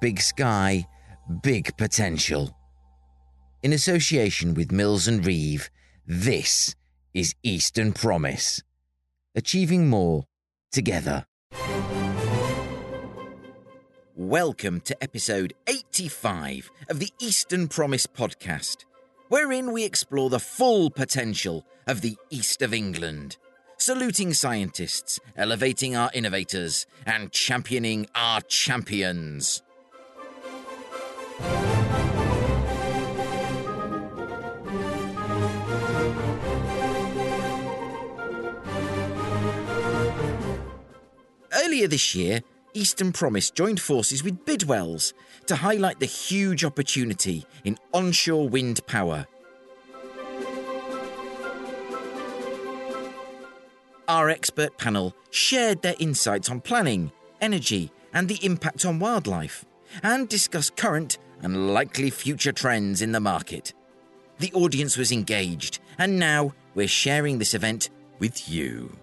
big sky, big potential. In association with Mills and Reeve, this is Eastern Promise. Achieving more together. Welcome to episode 85 of the Eastern Promise podcast, wherein we explore the full potential of the East of England, saluting scientists, elevating our innovators, and championing our champions. Earlier this year, Eastern Promise joined forces with Bidwells to highlight the huge opportunity in onshore wind power. Our expert panel shared their insights on planning, energy, and the impact on wildlife, and discussed current and likely future trends in the market. The audience was engaged, and now we're sharing this event with you.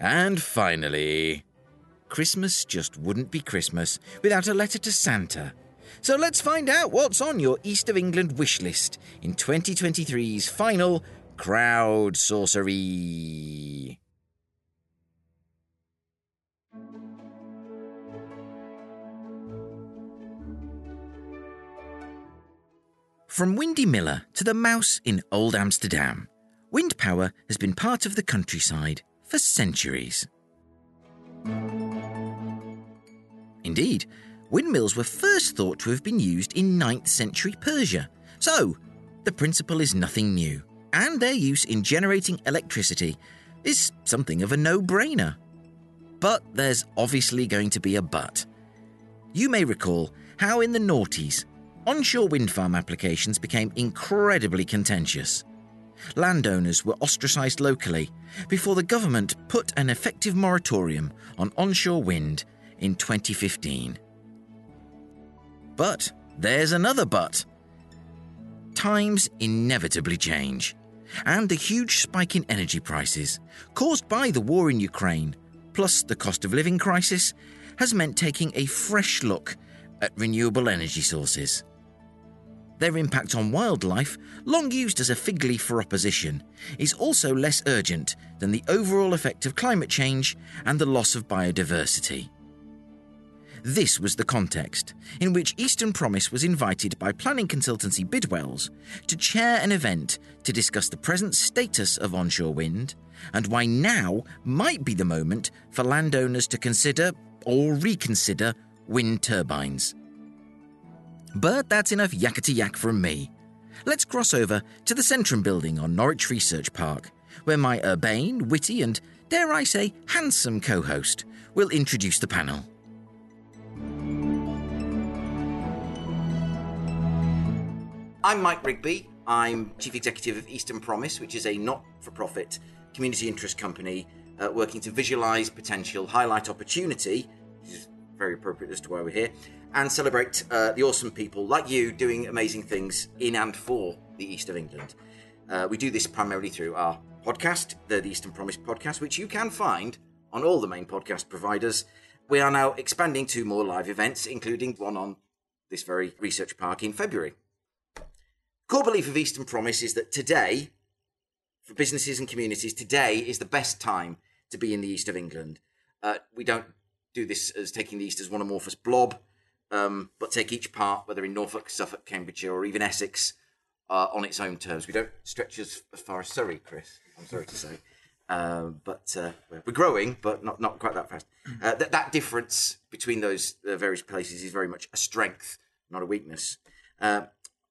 And finally, Christmas just wouldn't be Christmas without a letter to Santa. So let's find out what's on your East of England wish list in 2023's final Crowdsourcery. From Windy Miller to the Mouse in Old Amsterdam, wind power has been part of the countryside for centuries. Indeed, windmills were first thought to have been used in 9th century Persia, so the principle is nothing new, and their use in generating electricity is something of a no brainer. But there's obviously going to be a but. You may recall how in the noughties, onshore wind farm applications became incredibly contentious. Landowners were ostracised locally before the government put an effective moratorium on onshore wind in 2015. But there's another but. Times inevitably change, and the huge spike in energy prices caused by the war in Ukraine, plus the cost of living crisis, has meant taking a fresh look at renewable energy sources. Their impact on wildlife, long used as a fig leaf for opposition, is also less urgent than the overall effect of climate change and the loss of biodiversity. This was the context in which Eastern Promise was invited by planning consultancy Bidwells to chair an event to discuss the present status of onshore wind and why now might be the moment for landowners to consider or reconsider wind turbines. But that's enough yakety yak from me. Let's cross over to the Centrum building on Norwich Research Park, where my urbane, witty, and, dare I say, handsome co host will introduce the panel. I'm Mike Rigby. I'm Chief Executive of Eastern Promise, which is a not for profit community interest company uh, working to visualise potential, highlight opportunity, which is very appropriate as to why we're here, and celebrate uh, the awesome people like you doing amazing things in and for the East of England. Uh, we do this primarily through our podcast, the, Eastern Promise podcast, which you can find on all the main podcast providers. We are now expanding to more live events, including one on this very research park in February. Core belief of Eastern Promise is that today, for businesses and communities, today is the best time to be in the East of England. Uh, we don't do this as taking the East as one amorphous blob um, but take each part, whether in Norfolk, Suffolk, Cambridgeshire, or even Essex, uh, on its own terms. We don't stretch as, as far as Surrey, Chris. I'm sorry to say. Uh, but uh, we're growing, but not, not quite that fast. Uh, that, that difference between those uh, various places is very much a strength, not a weakness.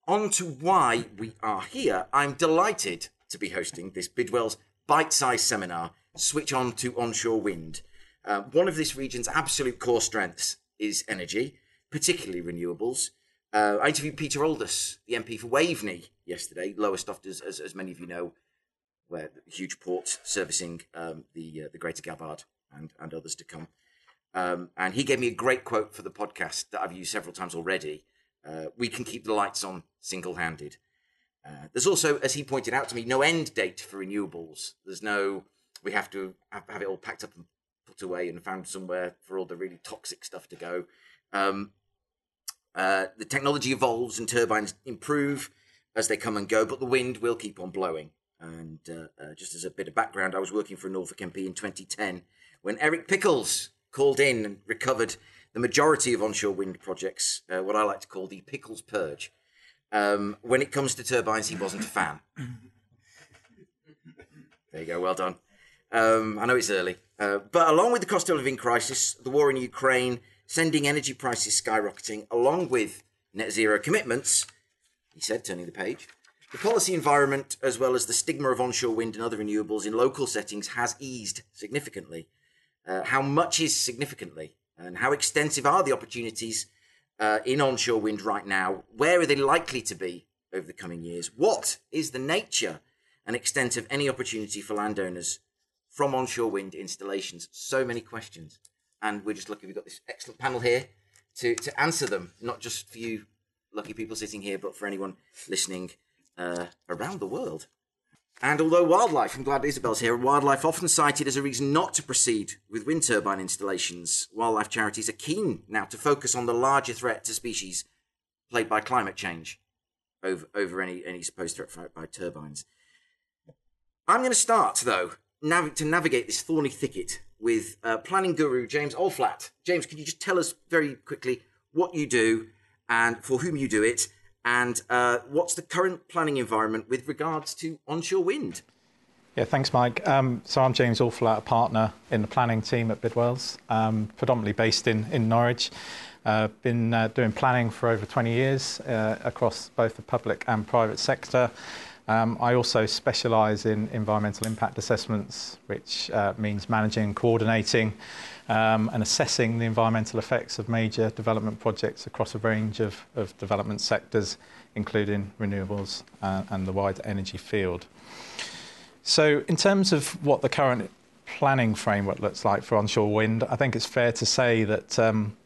On to why we are here. I'm delighted to be hosting this Bidwell's bite-sized seminar, Switch On to Onshore Wind. one of this region's absolute core strengths is energy, particularly renewables. Uh, I interviewed Peter Aldous, the MP for Waveney, yesterday, Lowestoft, as, as, as many of you know, where huge port servicing um, the uh, the Greater Gabbard and, and others to come. Um, and he gave me a great quote for the podcast that I've used several times already. Uh, we can keep the lights on single handed. Uh, there's also, as he pointed out to me, no end date for renewables. There's no we have to have, have, it all packed up and put away and found somewhere for all the really toxic stuff to go. Um, uh, the technology evolves and turbines improve as they come and go, but the wind will keep on blowing. And uh, uh, just as a bit of background, I was working for Norfolk MP in 2010 when Eric Pickles called in and recovered the majority of onshore wind projects, uh, what I like to call the Pickles Purge. Um, when it comes to turbines, he wasn't a fan. There you go, well done. Um, I know it's early. Uh, but along with the cost of living crisis, the war in Ukraine, sending energy prices skyrocketing, along with net zero commitments, he said, turning the page, the policy environment, as well as the stigma of onshore wind and other renewables in local settings, has eased significantly. Uh, how much is significantly? And how extensive are the opportunities uh, in onshore wind right now? Where are they likely to be over the coming years? What is the nature and extent of any opportunity for landowners from onshore wind installations? So many questions. And we're just lucky we've got this excellent panel here to, to answer them, not just for you lucky people sitting here, but for anyone listening uh, around the world. And although wildlife, I'm glad Isobel's here, wildlife often cited as a reason not to proceed with wind turbine installations, wildlife charities are keen now to focus on the larger threat to species played by climate change over, over any, any supposed threat by turbines. I'm going to start, though, nav- to navigate this thorny thicket with uh, planning guru James Alflatt. James, could you just tell us very quickly what you do and for whom you do it, and uh, what's the current planning environment with regards to onshore wind? Yeah, thanks, Mike. Um, so I'm James Alflatt, a partner in the planning team at Bidwells, um, predominantly based in, in Norwich. Uh, been uh, doing planning for over 20 years uh, across both the public and private sector. Um, I also specialise in environmental impact assessments, which uh, means managing coordinating um, and assessing the environmental effects of major development projects across a range of, of development sectors, including renewables uh, and the wider energy field. So, in terms of what the current planning framework looks like for onshore wind, I think it's fair to say that um,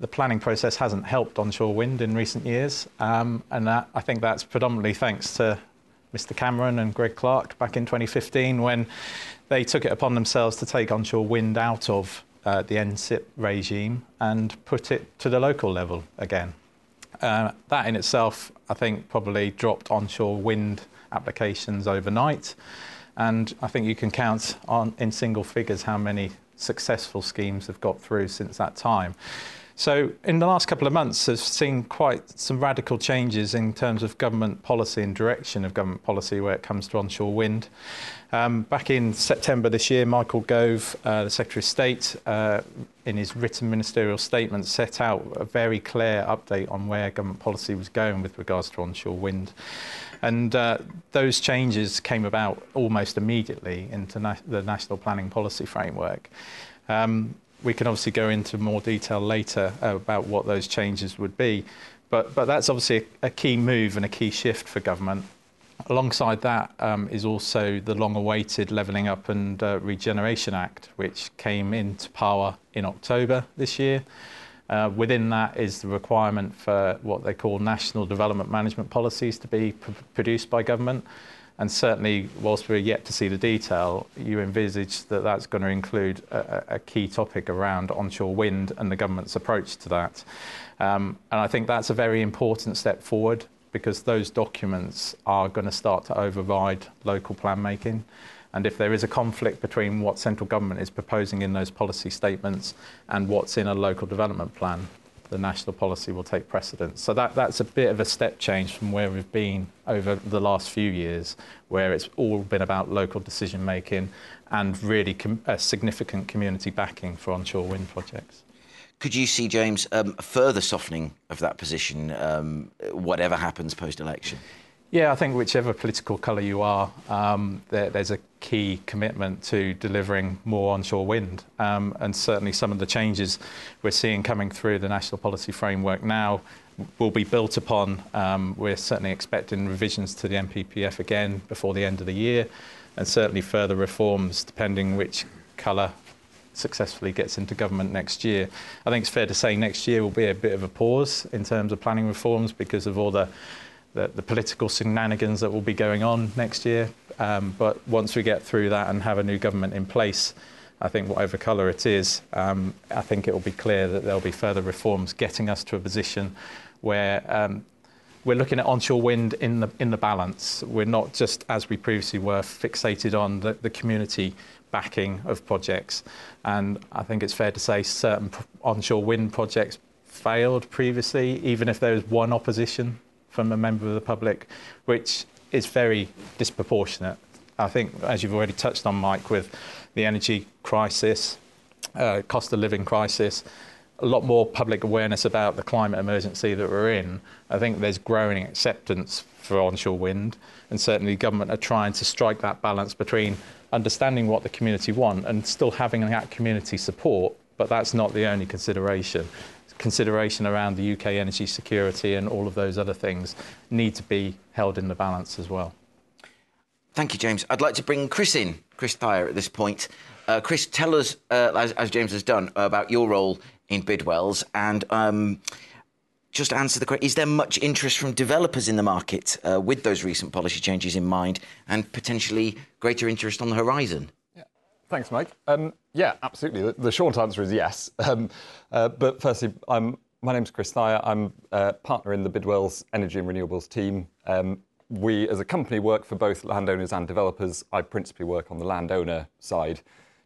the planning process hasn't helped onshore wind in recent years, um, and that, I think that's predominantly thanks to Mr. Cameron and Greg Clark back in 2015 when they took it upon themselves to take onshore wind out of uh, the NSIP regime and put it to the local level again. Uh, that in itself, I think, probably dropped onshore wind applications overnight. And I think you can count on in single figures how many successful schemes have got through since that time. So, in the last couple of months, I've seen quite some radical changes in terms of government policy and direction of government policy where it comes to onshore wind. Um, back in September this year, Michael Gove, uh, the Secretary of State, uh, in his written ministerial statement, set out a very clear update on where government policy was going with regards to onshore wind. And uh, those changes came about almost immediately into na- the National Planning Policy Framework. Um, we can obviously go into more detail later about what those changes would be. But, but that's obviously a, a key move and a key shift for government. Alongside that um, is also the long-awaited Levelling Up and uh, Regeneration Act, which came into power in October this year. Uh, within that is the requirement for what they call national development management policies to be pr- produced by government. And certainly, whilst we're yet to see the detail, you envisage that that's going to include a, key topic around onshore wind and the government's approach to that. Um, and I think that's a very important step forward because those documents are going to start to override local plan making. And if there is a conflict between what central government is proposing in those policy statements and what's in a local development plan, the national policy will take precedence. So that, that's a bit of a step change from where we've been over the last few years, where it's all been about local decision making and really com- a significant community backing for onshore wind projects. Could you see, James, um, a further softening of that position, um, whatever happens post election? Yeah, I think whichever political colour you are, um, there, there's a key commitment to delivering more onshore wind. Um, and certainly some of the changes we're seeing coming through the national policy framework now will be built upon. Um, we're certainly expecting revisions to the NPPF again before the end of the year, and certainly further reforms depending which colour successfully gets into government next year. I think it's fair to say next year will be a bit of a pause in terms of planning reforms because of all the the, the political shenanigans that will be going on next year. Um, but once we get through that and have a new government in place, I think whatever colour it is, um, I think it will be clear that there'll be further reforms getting us to a position where um, we're looking at onshore wind in the in the balance. We're not just as we previously were fixated on the, the community backing of projects, and I think it's fair to say certain onshore wind projects failed previously, even if there was one opposition from a member of the public, which is very disproportionate. I think, as you've already touched on, Mike, with the energy crisis, uh, cost of living crisis, a lot more public awareness about the climate emergency that we're in. I think there's growing acceptance for onshore wind, and certainly government are trying to strike that balance between understanding what the community want and still having that community support. But that's not the only consideration. Consideration around the UK energy security and all of those other things need to be held in the balance as well. Thank you, James. I'd like to bring Chris in, Chris Thyer, at this point. Uh, Chris, tell us, uh, as, as, James has done, about your role in Bidwells and um, just answer the question: Is there much interest from developers in the market uh, with those recent policy changes in mind, and potentially greater interest on the horizon? Thanks, Mike. Um, yeah, absolutely. The, short answer is yes. Um, uh, but firstly, I'm, my name's Chris Thyer. I'm a partner in the Bidwells Energy and Renewables team. Um, we, as a company, work for both landowners and developers. I principally work on the landowner side,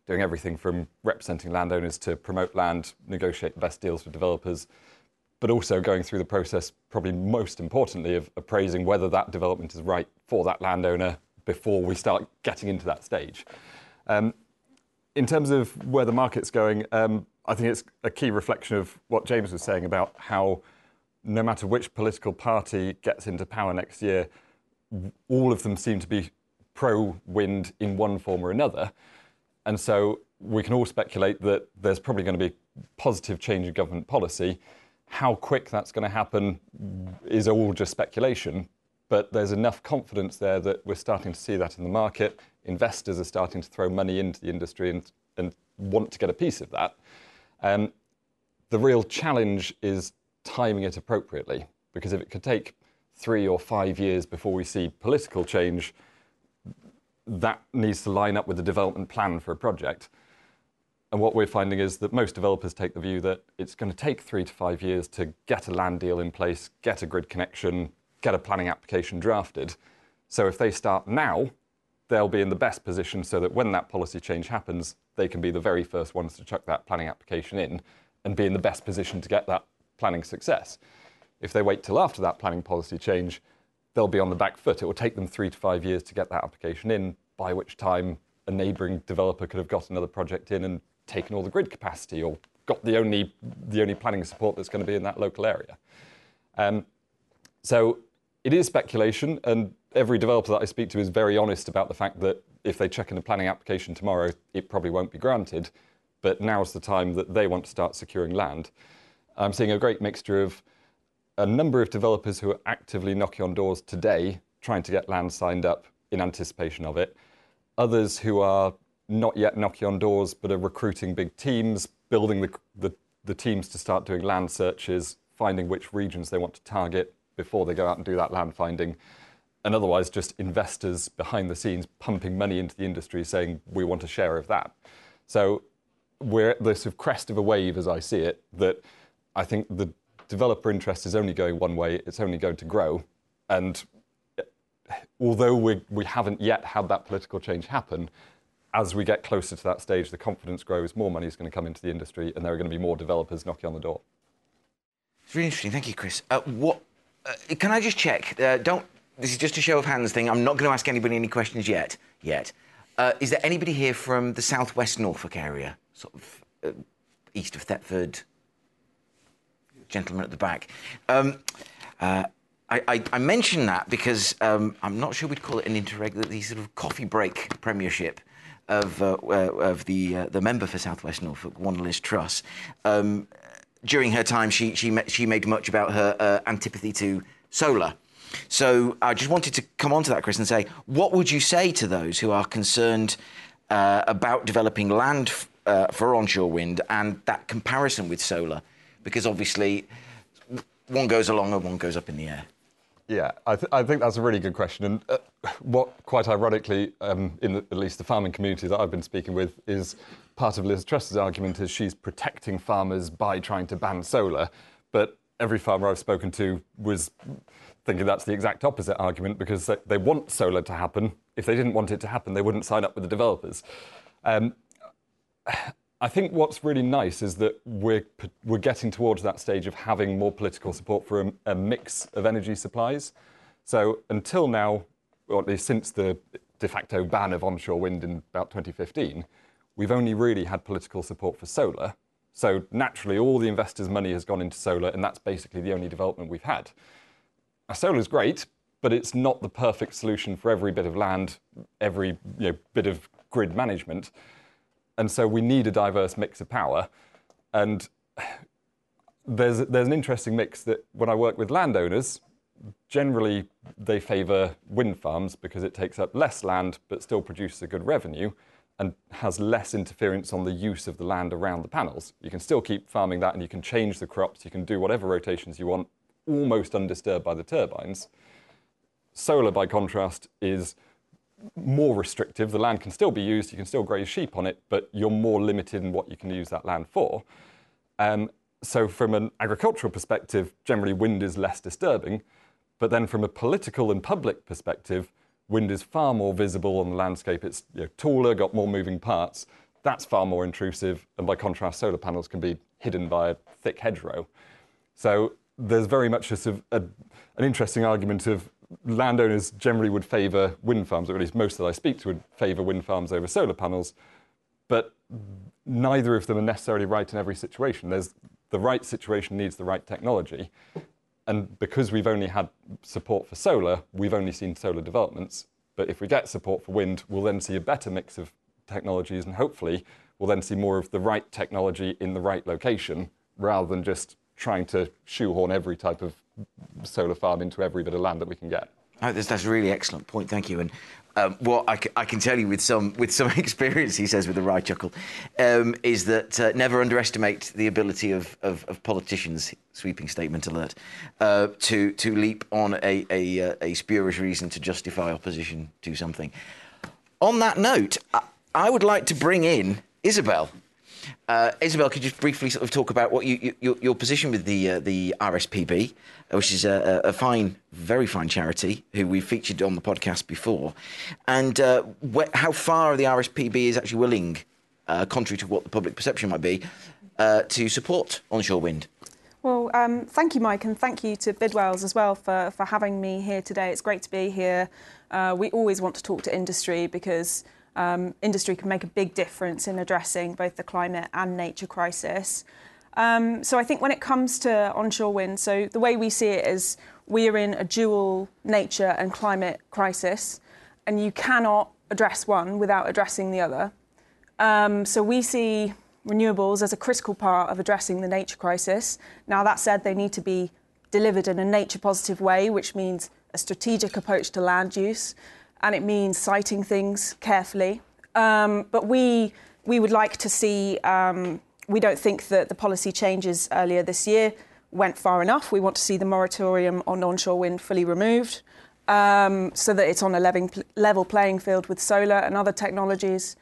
doing everything from representing landowners to promote land, negotiate the best deals for developers, but also going through the process, probably most importantly, of appraising whether that development is right for that landowner before we start getting into that stage. Um, in terms of where the market's going, um, I think it's a key reflection of what James was saying about how no matter which political party gets into power next year, all of them seem to be pro wind in one form or another. And so we can all speculate that there's probably going to be positive change in government policy. How quick that's going to happen is all just speculation, but there's enough confidence there that we're starting to see that in the market. Investors are starting to throw money into the industry and, and want to get a piece of that. Um, the real challenge is timing it appropriately, because if it could take three or five years before we see political change, that needs to line up with the development plan for a project. And what we're finding is that most developers take the view that it's going to take three to five years to get a land deal in place, get a grid connection, get a planning application drafted. So if they start now, they'll be in the best position so that when that policy change happens, they can be the very first ones to chuck that planning application in and be in the best position to get that planning success. If they wait till after that planning policy change, they'll be on the back foot. It will take them three to five years to get that application in, by which time a neighbouring developer could have got another project in and taken all the grid capacity or got the only, the only planning support that's going to be in that local area. Um, so it is speculation, and every developer that I speak to is very honest about the fact that if they check in a planning application tomorrow, it probably won't be granted. But now's the time that they want to start securing land. I'm seeing a great mixture of a number of developers who are actively knocking on doors today trying to get land signed up in anticipation of it. Others who are not yet knocking on doors but are recruiting big teams, building the, the, the, teams to start doing land searches, finding which regions they want to target before they go out and do that land finding. And otherwise, just investors behind the scenes pumping money into the industry saying, we want a share of that. So we're at the sort of crest of a wave, as I see it, that I think the developer interest is only going one way, it's only going to grow. And although we, we haven't yet had that political change happen, as we get closer to that stage, the confidence grows, more money is going to come into the industry, and there are going to be more developers knocking on the door. It's really interesting. Thank you, Chris. Uh, what, can I just check? Uh, don't. This is just a show of hands thing. I'm not going to ask anybody any questions yet. Yet. Uh, is there anybody here from the southwest Norfolk area, sort of uh, east of Thetford, gentleman at the back. Um, uh, I, I, I, mention that because um, I'm not sure we'd call it an interreg, the sort of coffee break premiership of, uh, uh, of the, uh, the member for Southwest Norfolk, one Liz Truss. Um, during her time, she, she, she made much about her uh, antipathy to solar. So I just wanted to come on to that, Chris, and say, what would you say to those who are concerned uh, about developing land f- for onshore wind and that comparison with solar? because obviously one goes along and one goes up in the air. Yeah, I, th- I, think that's a really good question. And uh, what, quite ironically, um, in the, at least the farming community that I've been speaking with, is part of Liz Truss's argument is she's protecting farmers by trying to ban solar. But every farmer I've spoken to was thinking that's the exact opposite argument because they, want solar to happen. If they didn't want it to happen, they wouldn't sign up with the developers. Um, I think what's really nice is that we're we're getting towards that stage of having more political support for a, a, mix of energy supplies. So until now, or at least since the de facto ban of onshore wind in about 2015, we've only really had political support for solar. So naturally, all the investors' money has gone into solar, and that's basically the only development we've had. Solar is great, but it's not the perfect solution for every bit of land, every you know, bit of grid management. And so we need a diverse mix of power. And there's, there's an interesting mix that when I work with landowners, generally they favour wind farms because it takes up less land but still produces a good revenue and has less interference on the use of the land around the panels. You can still keep farming that and you can change the crops, you can do whatever rotations you want, almost undisturbed by the turbines. Solar, by contrast, is more restrictive. The land can still be used, you can still graze sheep on it, but you're more limited in what you can use that land for. Um, so, from an agricultural perspective, generally wind is less disturbing. But then, from a political and public perspective, wind is far more visible on the landscape. It's you know, taller, got more moving parts. That's far more intrusive. And by contrast, solar panels can be hidden by a thick hedgerow. So, there's very much a, a, an interesting argument of landowners generally would favour wind farms, or at least most that I speak to would favour wind farms over solar panels, but neither of them are necessarily right in every situation. There's the right situation needs the right technology, and because we've only had support for solar, we've only seen solar developments. But if we get support for wind, we'll then see a better mix of technologies, and hopefully, we'll then see more of the right technology in the right location rather than just trying to shoehorn every type of solar farm into every bit of land that we can get. Oh, that's, a really excellent point. Thank you. And um, what I can tell you with some with some experience, he says with a wry chuckle, um, is that uh, never underestimate the ability of, of, of, politicians. Sweeping statement alert. Uh, to to leap on a, a uh, a spurious reason to justify opposition to something. On that note, I, I would like to bring in Isobel. Uh, Isobel, could you just briefly sort of talk about what you, you, your, your position with the uh, the RSPB, which is a, a, fine, very fine charity who we've featured on the podcast before, and uh, wh- how far the RSPB is actually willing, uh, contrary to what the public perception might be, uh, to support onshore wind. Well, um, thank you, Mike, and thank you to Bidwells as well for, for having me here today. It's great to be here. Uh, we always want to talk to industry because um, industry can make a big difference in addressing both the climate and nature crisis. Um, so I think when it comes to onshore wind, so the way we see it is we are in a dual nature and climate crisis, and you cannot address one without addressing the other. Um, so we see renewables as a critical part of addressing the nature crisis. Now, that said, they need to be delivered in a nature positive way, which means a strategic approach to land use and it means siting things carefully. Um, but we we would like to see. Um, we don't think that the policy changes earlier this year went far enough. We want to see the moratorium on onshore wind fully removed, um, so that it's on a level, playing field with solar and other technologies.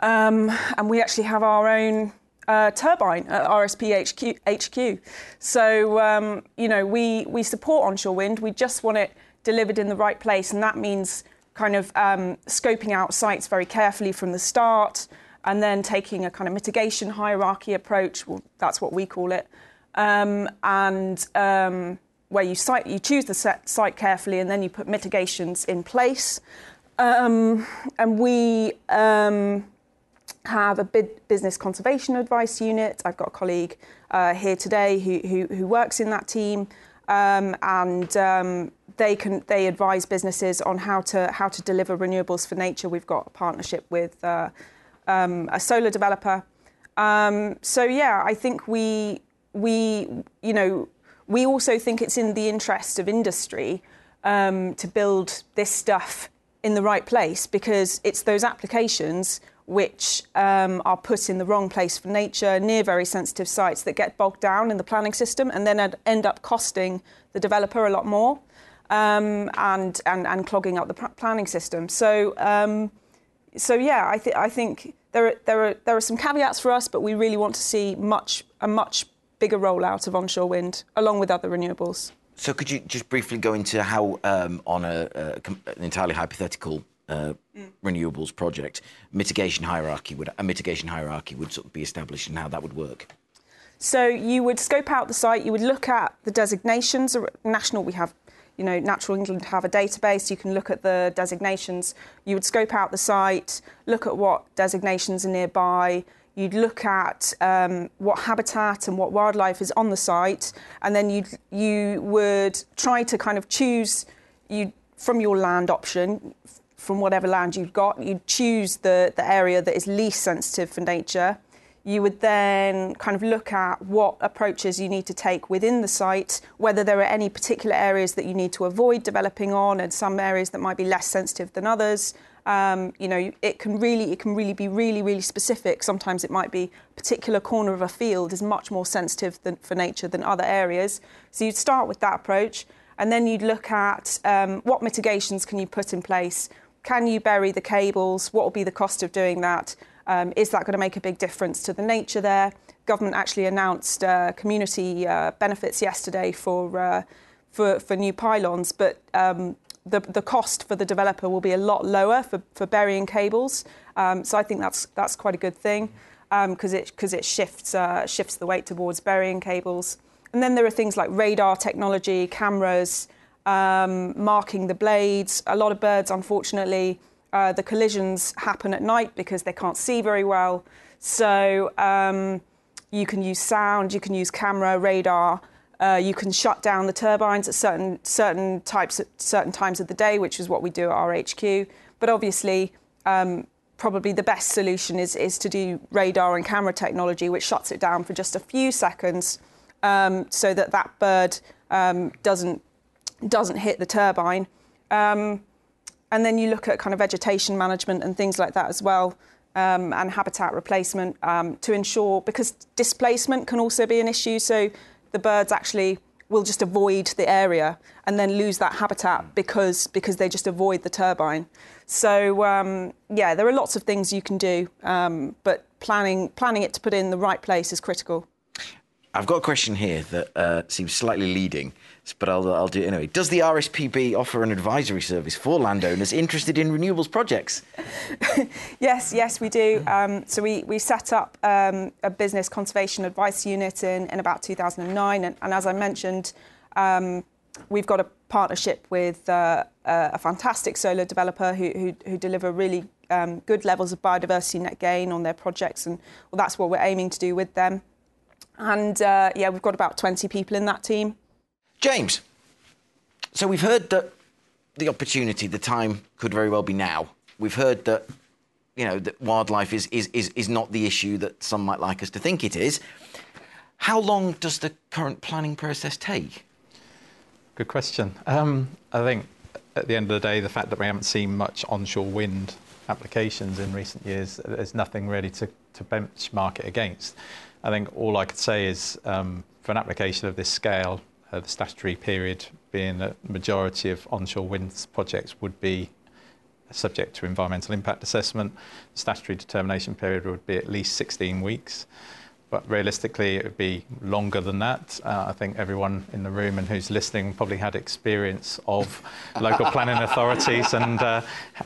Um, and we actually have our own uh, turbine at RSP HQ. HQ. So um, you know we we support onshore wind. We just want it delivered in the right place, and that means kind of um, scoping out sites very carefully from the start and then taking a kind of mitigation hierarchy approach. Well, that's what we call it. Um, and um, where you, site, you choose the site carefully and then you put mitigations in place. Um, and we um, have a business conservation advice unit. I've got a colleague uh, here today who, who, who, works in that team. Um, and um, they can they advise businesses on how to how to deliver renewables for nature. We've got a partnership with uh, um, a solar developer. Um, so yeah, I think we we you know we also think it's in the interest of industry um, to build this stuff in the right place because it's those applications which um, are put in the wrong place for nature, near very sensitive sites that get bogged down in the planning system and then end up costing the developer a lot more. Um, and, and, and clogging up the planning system. So, um, so yeah, I, th- I think there are, there, are, there are some caveats for us, but we really want to see much, a much bigger rollout of onshore wind along with other renewables. So, could you just briefly go into how, um, on a, a, an entirely hypothetical uh, mm. renewables project, mitigation hierarchy would a mitigation hierarchy would sort of be established, and how that would work? So, you would scope out the site. You would look at the designations. National, we have you know, Natural England have a database. You can look at the designations. You would scope out the site, look at what designations are nearby. You'd look at um, what habitat and what wildlife is on the site, and then you you would try to kind of choose you from your land option, from whatever land you've got. You'd choose the the area that is least sensitive for nature you would then kind of look at what approaches you need to take within the site, whether there are any particular areas that you need to avoid developing on, and some areas that might be less sensitive than others. Um, you know, it can really it can really be really really specific. Sometimes it might be a particular corner of a field is much more sensitive than, for nature than other areas. So you'd start with that approach, and then you'd look at um, what mitigations can you put in place. Can you bury the cables? What will be the cost of doing that? Um, is that going to make a big difference to the nature there? Government actually announced uh, community uh, benefits yesterday for, uh, for, for new pylons, but um, the, the cost for the developer will be a lot lower for, for burying cables. Um, so I think that's that's quite a good thing because um, it because it shifts uh, shifts the weight towards burying cables. And then there are things like radar technology, cameras, um, marking the blades. A lot of birds, unfortunately, uh, the collisions happen at night because they can't see very well. So um, you can use sound, you can use camera, radar. Uh, you can shut down the turbines at certain certain types at certain times of the day, which is what we do at our HQ. But obviously, um, probably the best solution is is to do radar and camera technology, which shuts it down for just a few seconds, um, so that that bird um, doesn't doesn't hit the turbine. And then you look at kind of vegetation management and things like that as well, um, and habitat replacement um, to ensure, because displacement can also be an issue. So the birds actually will just avoid the area and then lose that habitat because because they just avoid the turbine. So um, yeah, there are lots of things you can do, um, but planning planning it to put in the right place is critical. I've got a question here that uh, seems slightly leading, but I'll, I'll do it anyway. Does the RSPB offer an advisory service for landowners interested in renewables projects? yes, yes, we do. Um, so we, we set up um, a business conservation advice unit in, in about 2009, and, and as I mentioned, um, we've got a partnership with uh, a fantastic solar developer who, who, who deliver really um, good levels of biodiversity net gain on their projects, and well, that's what we're aiming to do with them. And uh, yeah, we've got about 20 people in that team. James, so we've heard that the opportunity, the time could very well be now. We've heard that you know that wildlife is, is, is, is not the issue that some might like us to think it is. How long does the current planning process take? Good question. Um, I think at the end of the day, the fact that we haven't seen much onshore wind applications in recent years, there's nothing really to, to benchmark it against. I think all I could say is um, for an application of this scale, uh, the statutory period being a majority of onshore wind projects would be subject to environmental impact assessment. The statutory determination period would be at least 16 weeks. But realistically, it would be longer than that. Uh, I think everyone in the room and who's listening probably had experience of local planning authorities and uh,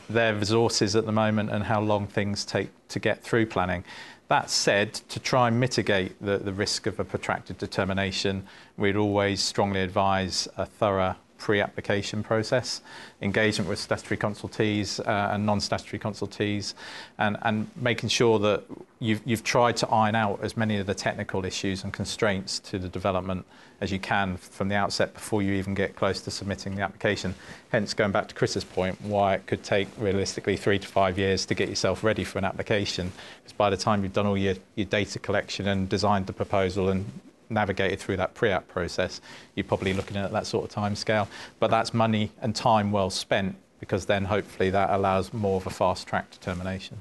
their resources at the moment and how long things take to get through planning. That said, to try and mitigate the, the risk of a protracted determination, we'd always strongly advise a thorough pre-application process, engagement with statutory consultees uh, and non-statutory consultees, and, and making sure that you've, you've tried to iron out as many of the technical issues and constraints to the development as you can from the outset before you even get close to submitting the application. Hence, going back to Chris's point, why it could take realistically three to five years to get yourself ready for an application, because by the time you've done all your, your data collection and designed the proposal and navigated through that pre-app process, you're probably looking at that sort of time scale. But that's money and time well spent because then hopefully that allows more of a fast track determination.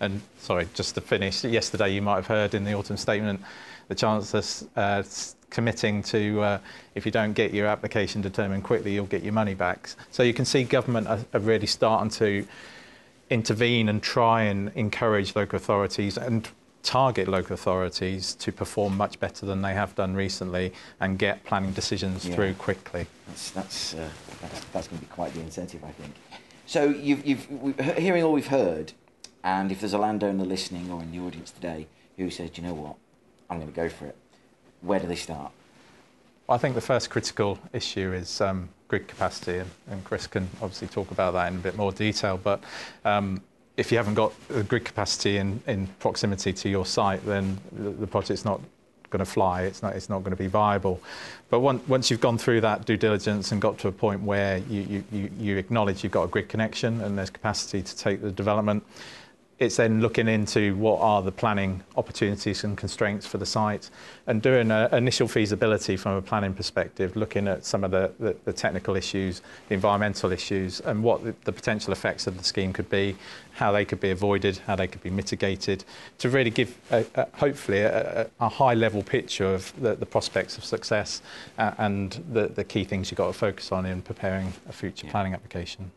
And sorry, just to finish, yesterday you might have heard in the autumn statement the Chancellor's uh, committing to uh, if you don't get your application determined quickly, you'll get your money back. So you can see government are, are really starting to intervene and try and encourage local authorities and target local authorities to perform much better than they have done recently and get planning decisions Yeah. through quickly. That's that's uh, that's, that's going to be quite the incentive, I think. So you've you've hearing all we've heard, and if there's a landowner listening or in the audience today who says, you know what, I'm going to go for it," where do they start? I think the first critical issue is um, grid capacity, and, and Chris can obviously talk about that in a bit more detail. But um, if you haven't got the grid capacity in, in proximity to your site, then the, the project's not going to fly. It's not. It's not going to be viable. But once once you've gone through that due diligence and got to a point where you, you, you acknowledge you've got a grid connection and there's capacity to take the development, it's then looking into what are the planning opportunities and constraints for the site and doing an initial feasibility from a planning perspective, looking at some of the, the, the technical issues, the environmental issues, and what the, the potential effects of the scheme could be, how they could be avoided, how they could be mitigated, to really give a, a, hopefully a, a, a high level picture of the, the prospects of success uh, and the, the key things you've got to focus on in preparing a future planning application.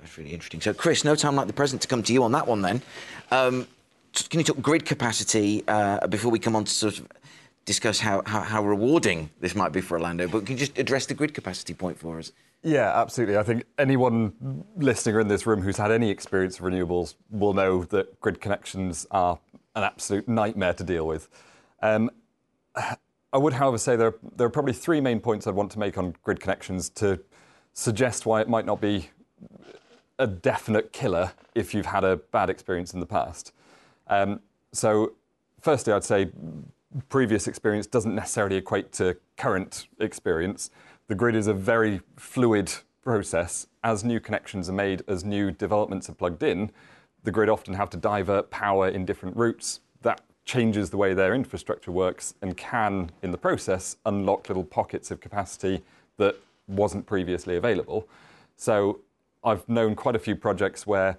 That's really interesting. So, Chris, no time like the present to come to you on that one. Then, um, can you talk grid capacity uh, before we come on to sort of discuss how, how, how rewarding this might be for Orlando? But can you just address the grid capacity point for us? Yeah, absolutely. I think anyone listening or in this room who's had any experience of renewables will know that grid connections are an absolute nightmare to deal with. Um, I would, however, say there, there are probably three main points I'd want to make on grid connections to suggest why it might not be a definite killer if you've had a bad experience in the past. Um, so, firstly, I'd say previous experience doesn't necessarily equate to current experience. The grid is a very fluid process. As new connections are made, as new developments are plugged in, the grid often have to divert power in different routes. That changes the way their infrastructure works and can, in the process, unlock little pockets of capacity that wasn't previously available. So I've known quite a few projects where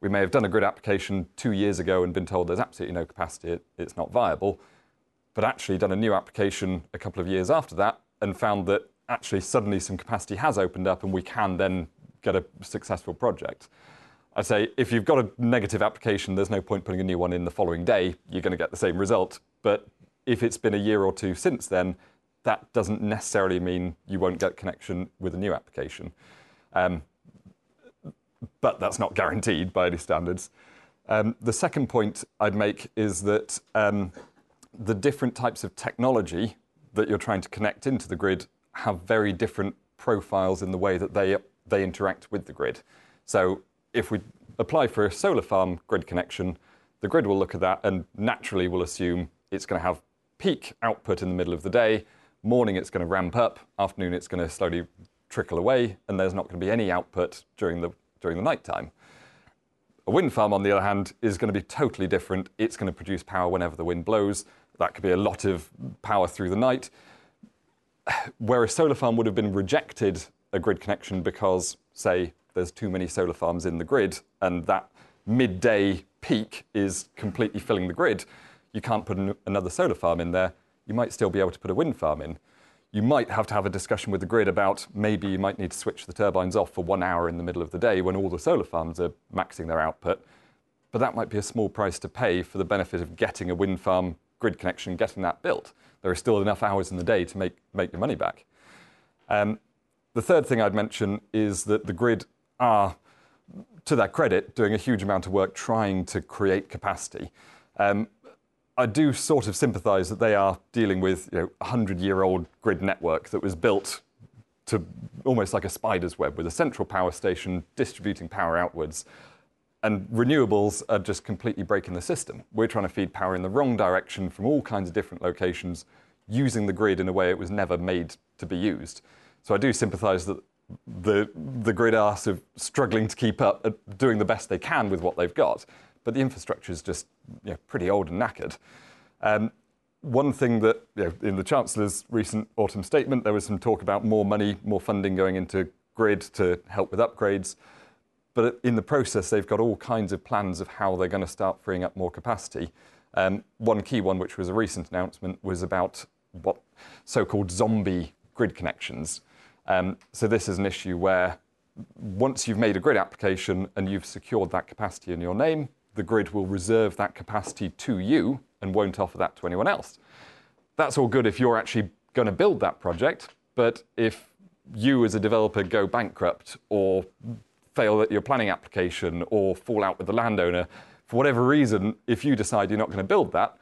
we may have done a grid application two years ago and been told there's absolutely no capacity, it, it's not viable, but actually done a new application a couple of years after that and found that actually suddenly some capacity has opened up and we can then get a successful project. I'd say if you've got a negative application, there's no point putting a new one in the following day. You're going to get the same result. But if it's been a year or two since then, that doesn't necessarily mean you won't get connection with a new application. Um, but that's not guaranteed by any standards. Um, the second point I'd make is that um, the different types of technology that you're trying to connect into the grid have very different profiles in the way that they, they interact with the grid. So if we apply for a solar farm grid connection, the grid will look at that and naturally will assume it's going to have peak output in the middle of the day. Morning, it's going to ramp up. Afternoon, it's going to slowly trickle away, and there's not going to be any output during the during the night time. A wind farm, on the other hand, is going to be totally different. It's going to produce power whenever the wind blows. That could be a lot of power through the night. Where a solar farm would have been rejected a grid connection because, say, there's too many solar farms in the grid and that midday peak is completely filling the grid, you can't put an, another solar farm in there. You might still be able to put a wind farm in. You might have to have a discussion with the grid about maybe you might need to switch the turbines off for one hour in the middle of the day when all the solar farms are maxing their output. But that might be a small price to pay for the benefit of getting a wind farm grid connection, getting that built. There are still enough hours in the day to make, make your money back. Um, the third thing I'd mention is that the grid are, to their credit, doing a huge amount of work trying to create capacity. Um, I do sort of sympathise that they are dealing with you know, a hundred-year-old grid network that was built to almost like a spider's web with a central power station distributing power outwards. And renewables are just completely breaking the system. We're trying to feed power in the wrong direction from all kinds of different locations, using the grid in a way it was never made to be used. So I do sympathise that the the grid are sort of struggling to keep up, uh, doing the best they can with what they've got, but the infrastructure is just you know, pretty old and knackered. Um, one thing that you know, in the Chancellor's recent autumn statement, there was some talk about more money, more funding going into grid to help with upgrades. But in the process, they've got all kinds of plans of how they're going to start freeing up more capacity. Um, one key one, which was a recent announcement, was about what so-called zombie grid connections. Um, so this is an issue where once you've made a grid application and you've secured that capacity in your name, the grid will reserve that capacity to you and won't offer that to anyone else. That's all good if you're actually going to build that project, but if you as a developer go bankrupt or fail at your planning application or fall out with the landowner, for whatever reason, if you decide you're not going to build that,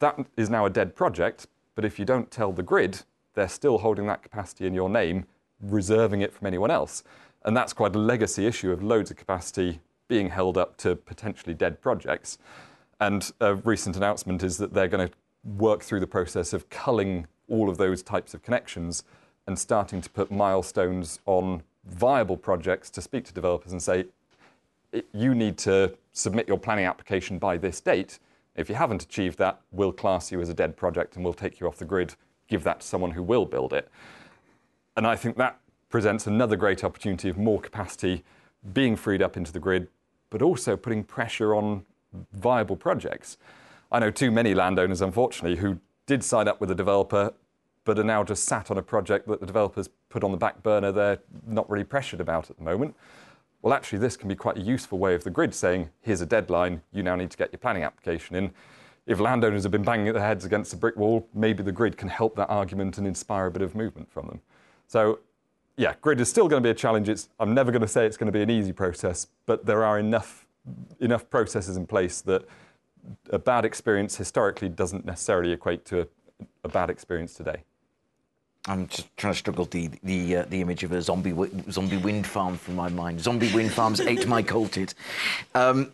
that is now a dead project. But if you don't tell the grid, they're still holding that capacity in your name, reserving it from anyone else. And that's quite a legacy issue of loads of capacity being held up to potentially dead projects. And a recent announcement is that they're going to work through the process of culling all of those types of connections and starting to put milestones on viable projects to speak to developers and say, you need to submit your planning application by this date. If you haven't achieved that, we'll class you as a dead project and we'll take you off the grid, give that to someone who will build it. And I think that presents another great opportunity of more capacity being freed up into the grid, but also putting pressure on viable projects. I know too many landowners, unfortunately, who did sign up with a developer but are now just sat on a project that the developers put on the back burner they're not really pressured about at the moment. Well, actually, this can be quite a useful way of the grid saying, here's a deadline, you now need to get your planning application in. If landowners have been banging their heads against a brick wall, maybe the grid can help that argument and inspire a bit of movement from them. So, yeah, grid is still going to be a challenge. It's, I'm never going to say it's going to be an easy process, but there are enough, enough processes in place that a bad experience historically doesn't necessarily equate to a, a bad experience today. I'm just trying to struggle the the uh, the image of a zombie zombie wind farm from my mind. Zombie wind farms ate my colted. Um,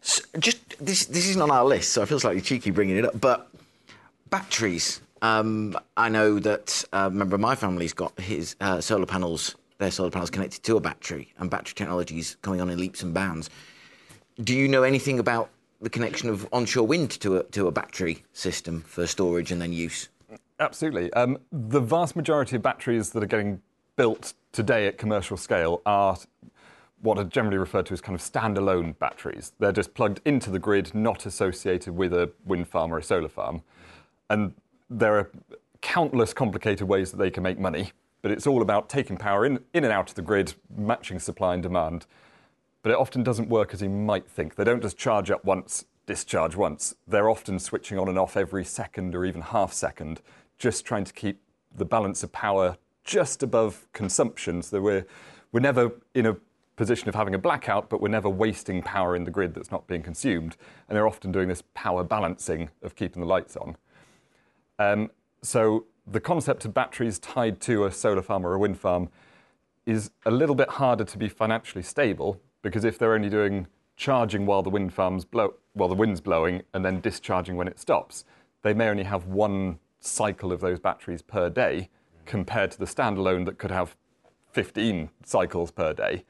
so just this this isn't on our list, so I feel slightly cheeky bringing it up. But batteries. Um, I know that a member of my family's got his uh, solar panels. Their solar panels connected to a battery, and battery technology is coming on in leaps and bounds. Do you know anything about the connection of onshore wind to a to a battery system for storage and then use? Absolutely. Um, the vast majority of batteries that are getting built today at commercial scale are what are generally referred to as kind of standalone batteries. They're just plugged into the grid, not associated with a wind farm or a solar farm. And there are countless complicated ways that they can make money, but it's all about taking power in, in and out of the grid, matching supply and demand. But it often doesn't work as you might think. They don't just charge up once, discharge once. They're often switching on and off every second or even half second just trying to keep the balance of power just above consumption so we're, we're never in a position of having a blackout, but we're never wasting power in the grid that's not being consumed. And they're often doing this power balancing of keeping the lights on. Um, so the concept of batteries tied to a solar farm or a wind farm is a little bit harder to be financially stable because if they're only doing charging while the wind farms blow, while the wind's blowing and then discharging when it stops, they may only have one cycle of those batteries per day compared to the standalone that could have 15 cycles per day.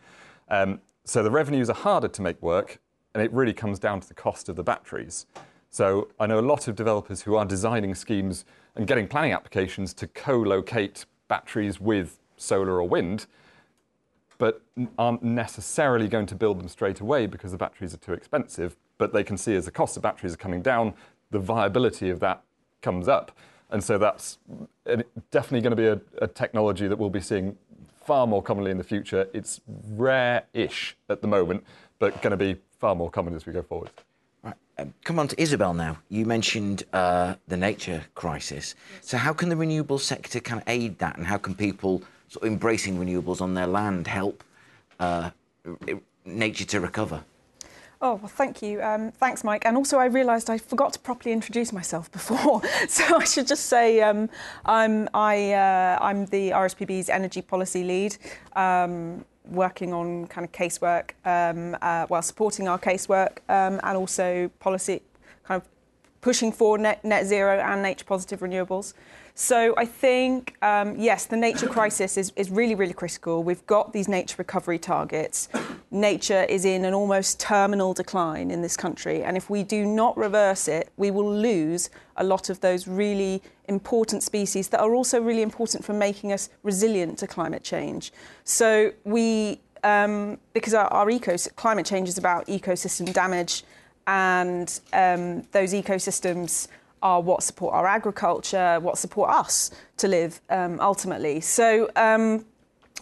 Um, so the revenues are harder to make work, and it really comes down to the cost of the batteries. So I know a lot of developers who are designing schemes and getting planning applications to co-locate batteries with solar or wind, but aren't necessarily going to build them straight away because the batteries are too expensive. But they can see as the cost of batteries are coming down, the viability of that comes up. And so that's definitely going to be a, a technology that we'll be seeing far more commonly in the future. It's rare-ish at the moment, but going to be far more common as we go forward. Um, come on to Isobel now. You mentioned uh, the nature crisis. So how can the renewable sector kind of aid that, and how can people sort of embracing renewables on their land help uh, nature to recover? Oh, well, thank you. Um, thanks, Mike. And also, I realised I forgot to properly introduce myself before, so I should just say um, I'm I, uh, I'm the RSPB's energy policy lead. Um, working on kind of casework um, uh, while supporting our casework um, and also policy kind of pushing for net, net zero and nature positive renewables. So I think, um, yes, the nature crisis is, is really, really critical. We've got these nature recovery targets. Nature is in an almost terminal decline in this country. And if we do not reverse it, we will lose a lot of those really important species that are also really important for making us resilient to climate change. So we, um, because our, our climate change is about ecosystem damage, and um, those ecosystems are what support our agriculture, what support us to live um, ultimately. So um,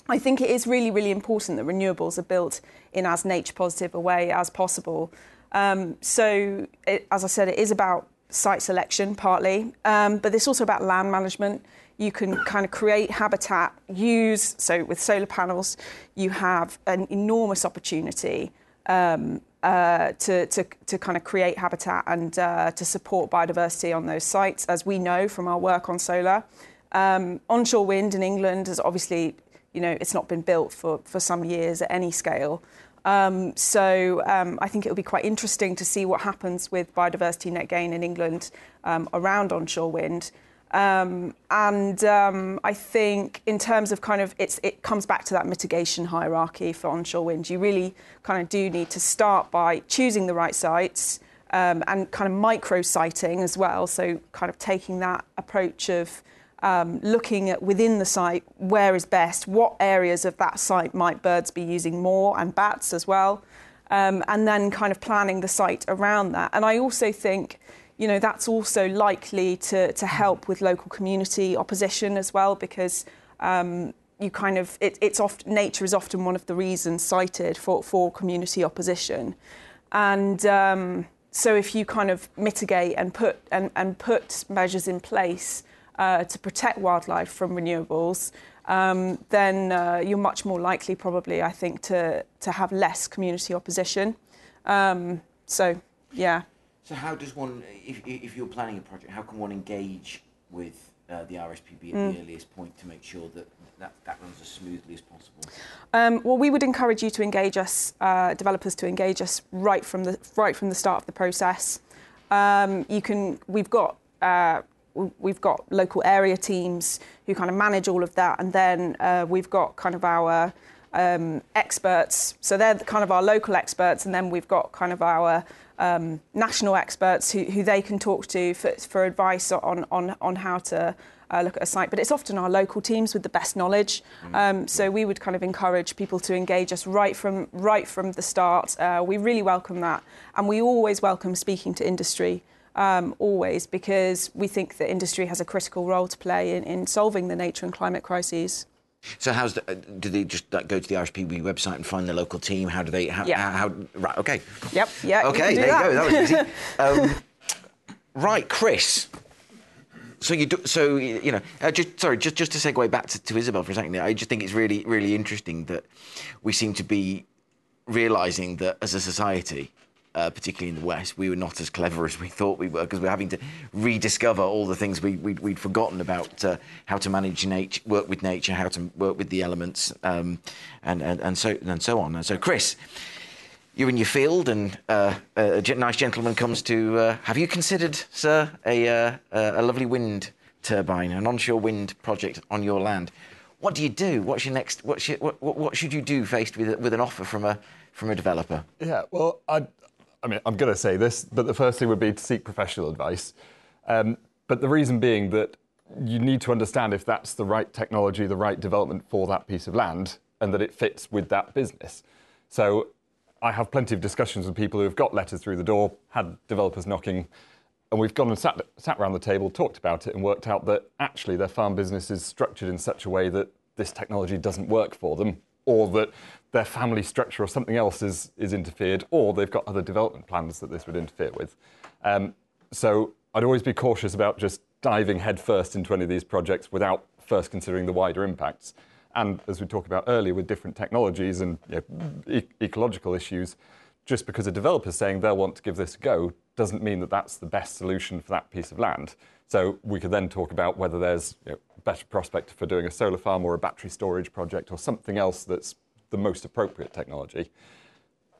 I think it is really, really important that renewables are built in as nature positive a way as possible. Um, so, it, as I said, it is about site selection partly, um, but it's also about land management. You can kind of create habitat, use, so with solar panels, you have an enormous opportunity um, uh, to, to, to kind of create habitat and uh, to support biodiversity on those sites, as we know from our work on solar. Um, onshore wind in England has obviously, you know, it's not been built for, for some years at any scale. Um, so um, I think it will be quite interesting to see what happens with biodiversity net gain in England um, around onshore wind. Um, and um, I think in terms of kind of it comes back to that mitigation hierarchy for onshore wind. You really kind of do need to start by choosing the right sites um, and kind of micro siting as well. So kind of taking that approach of um, looking at within the site where is best, what areas of that site might birds be using more and bats as well, um, and then kind of planning the site around that. And I also think you know, that's also likely to, to help with local community opposition as well because um, you kind of, it, it's oft, nature is often one of the reasons cited for, for community opposition. And um, so if you kind of mitigate and put, and, and put measures in place uh, to protect wildlife from renewables, um, then uh, you're much more likely, probably, I think, to, to have less community opposition. Um, so, yeah. So how does one, if, if you're planning a project, how can one engage with uh, the RSPB at mm. the earliest point to make sure that that, that runs as smoothly as possible? Um, well, we would encourage you to engage us, uh, developers, to engage us right from the right from the start of the process. Um, you can, we've got. Uh, we've got local area teams who kind of manage all of that, and then uh, we've got kind of our um, experts. So they're kind of our local experts, and then we've got kind of our um, national experts who, who they can talk to for, for advice on, on, on how to uh, look at a site. But it's often our local teams with the best knowledge. Mm. Um, so we would kind of encourage people to engage us right from right from the start. Uh, we really welcome that, and we always welcome speaking to industry. Um, always, because we think that industry has a critical role to play in, in solving the nature and climate crises. So how's the, uh, do they just like, go to the RSPB website and find the local team? How do they? How, yeah. How, how right. Okay. Yep. Yeah. Okay. You there that. you go. That was easy. um, right, Chris. So you do, so you know uh, just sorry just just to segue back to, to Isobel for a second. I just think it's really really interesting that we seem to be realizing that as a society uh, particularly in the West, we were not as clever as we thought we were because we're having to rediscover all the things we, we, would forgotten about uh, how to manage nature, work with nature, how to work with the elements, um, and, and, and, so, and so on. And so, Chris, you're in your field, and uh, a nice gentleman comes to. Uh, have you considered, sir, a, uh, a lovely wind turbine, an onshore wind project on your land? What do you do? What's your next? What's your, what, what should you do faced with with an offer from a from a developer? Yeah, well, I I mean, I'm going to say this, but the first thing would be to seek professional advice. Um, but the reason being that you need to understand if that's the right technology, the right development for that piece of land, and that it fits with that business. So I have plenty of discussions with people who have got letters through the door, had developers knocking, and we've gone and sat, sat around the table, talked about it, and worked out that actually their farm business is structured in such a way that this technology doesn't work for them, or that their family structure or something else is, is interfered, or they've got other development plans that this would interfere with. Um, so I'd always be cautious about just diving headfirst into any of these projects without first considering the wider impacts. And as we talked about earlier, with different technologies and you know, e- ecological issues, just because a developer is saying they'll want to give this a go doesn't mean that that's the best solution for that piece of land. So we could then talk about whether there's you know, better prospect for doing a solar farm or a battery storage project or something else that's the most appropriate technology.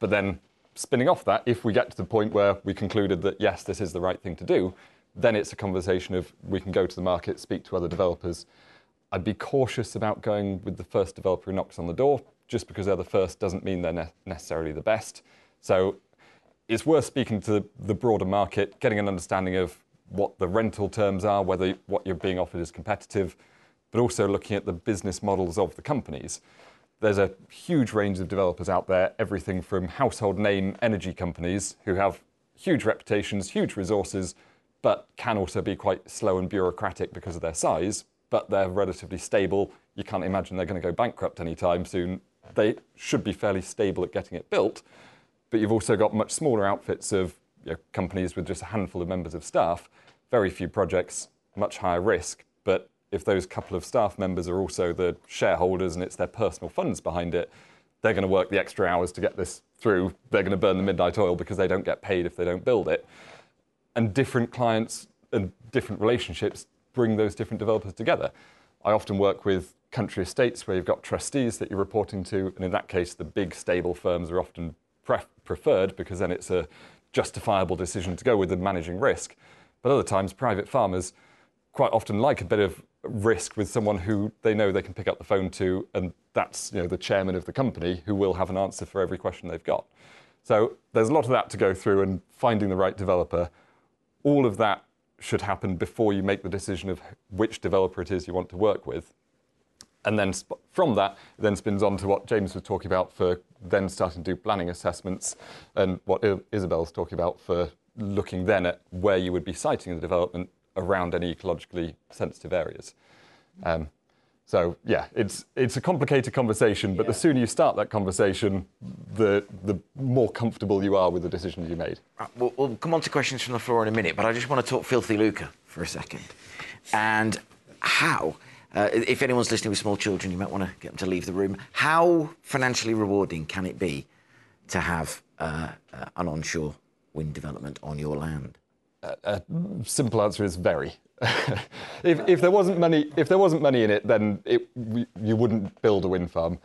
But then spinning off that, if we get to the point where we concluded that yes, this is the right thing to do, then it's a conversation of we can go to the market, speak to other developers. I'd be cautious about going with the first developer who knocks on the door. Just because they're the first doesn't mean they're ne- necessarily the best. So it's worth speaking to the broader market, getting an understanding of what the rental terms are, whether what you're being offered is competitive, but also looking at the business models of the companies there's a huge range of developers out there, everything from household name energy companies who have huge reputations, huge resources, but can also be quite slow and bureaucratic because of their size, but they're relatively stable. You can't imagine they're going to go bankrupt anytime soon. They should be fairly stable at getting it built. But you've also got much smaller outfits of you know, companies with just a handful of members of staff, very few projects, much higher risk. But if those couple of staff members are also the shareholders and it's their personal funds behind it, they're going to work the extra hours to get this through. They're going to burn the midnight oil because they don't get paid if they don't build it. And different clients and different relationships bring those different developers together. I often work with country estates where you've got trustees that you're reporting to, and in that case, the big stable firms are often pref- preferred because then it's a justifiable decision to go with the managing risk. But other times, private farmers quite often like a bit of risk with someone who they know they can pick up the phone to, and that's you know, the chairman of the company who will have an answer for every question they've got. So there's a lot of that to go through and finding the right developer. All of that should happen before you make the decision of which developer it is you want to work with. And then from that, then spins on to what James was talking about for then starting to do planning assessments and what Isobel's talking about for looking then at where you would be siting the development around any ecologically sensitive areas. Um, so yeah, it's it's a complicated conversation, but yeah. the sooner you start that conversation, the the more comfortable you are with the decisions you made. Right, we'll, we'll, come on to questions from the floor in a minute, but I just want to talk filthy lucre for a second, and how. Uh, if anyone's listening with small children, you might want to get them to leave the room. How financially rewarding can it be to have uh, uh, an onshore wind development on your land? A simple answer is very. if, if, there wasn't money, if there wasn't money in it, then it, you wouldn't build a wind farm.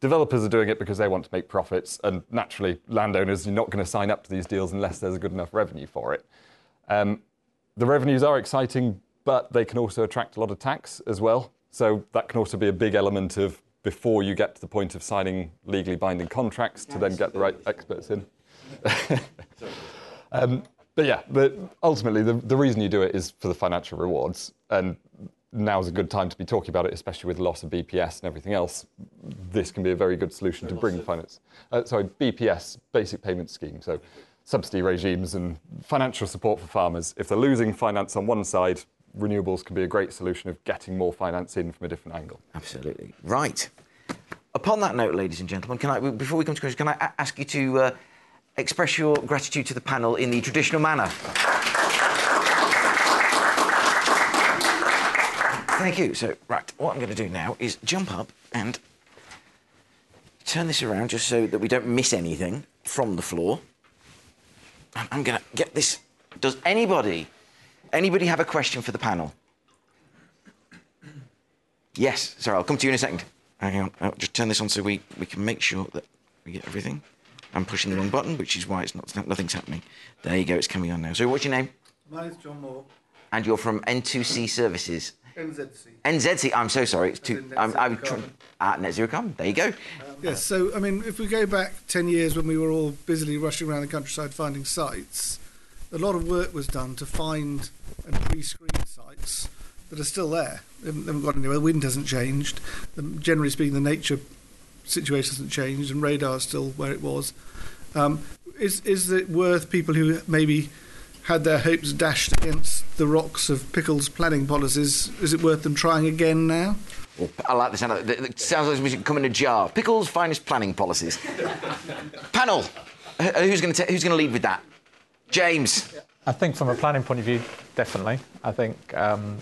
Developers are doing it because they want to make profits, and naturally, landowners, you're not going to sign up to these deals unless there's a good enough revenue for it. Um, the revenues are exciting, but they can also attract a lot of tax as well. So that can also be a big element of before you get to the point of signing legally binding contracts to then get the right experts in. um, but yeah, but ultimately, the, the reason you do it is for the financial rewards. And now is a good time to be talking about it, especially with loss of BPS and everything else. This can be a very good solution to bring finance. Uh, sorry, BPS, Basic Payment Scheme. So subsidy regimes and financial support for farmers. If they're losing finance on one side, renewables can be a great solution of getting more finance in from a different angle. Absolutely. Right. Upon that note, ladies and gentlemen, can I, before we come to questions, can I ask you to uh, express your gratitude to the panel in the traditional manner. Thank you. So, right, what I'm going to do now is jump up and turn this around just so that we don't miss anything from the floor. And I'm going to get this. Does anybody, anybody have a question for the panel? Yes. Sorry, I'll come to you in a second. Hang on. I'll just turn this on so we, we can make sure that we get everything. I'm pushing the wrong button, which is why it's not nothing's happening. There you go, it's coming on now. So what's your name? My name's John Moore. And you're from N2C Services. NZC. NZC. I'm so sorry. It's too. I'm, I'm trying. Ah, net zero carbon. There you go. Um, yes. So I mean, if we go back ten years when we were all busily rushing around the countryside finding sites, a lot of work was done to find and pre-screen sites that are still there. They haven't, they haven't gone anywhere. The wind hasn't changed. The, generally speaking, the nature situation hasn't changed and radar is still where it was. Um, is is it worth people who maybe had their hopes dashed against the rocks of Pickles' planning policies? Is it worth them trying again now? Well, I like the sound of it. It sounds like we should come in a jar. Pickles' finest planning policies. Panel, who's going to who's going to lead with that? James. I think from a planning point of view, definitely. I think um,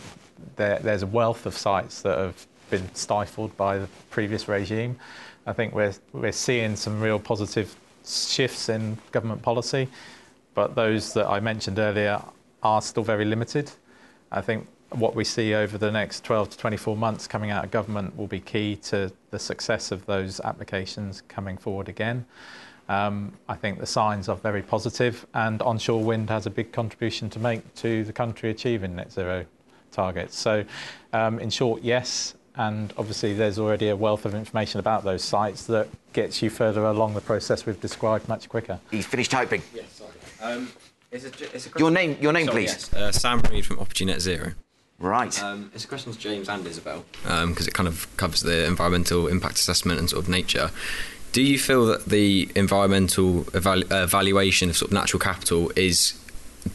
there, there's a wealth of sites that have been stifled by the previous regime. I think we're, we're seeing some real positive shifts in government policy, but those that I mentioned earlier are still very limited. I think what we see over the next 12 to 24 months coming out of government will be key to the success of those applications coming forward again. Um, I think the signs are very positive, and onshore wind has a big contribution to make to the country achieving net zero targets. So, um, in short, yes, and obviously there's already a wealth of information about those sites that gets you further along the process we've described much quicker. He's finished typing. Yes, sorry. Um, it's a, it's a your name, your name, sorry, please. Yes. Uh, Sam Reed from Opportunity Net Zero. Right. Um, it's a question to James and Isobel because um, it kind of covers the environmental impact assessment and sort of nature. Do you feel that the environmental evalu- uh, evaluation of sort of natural capital is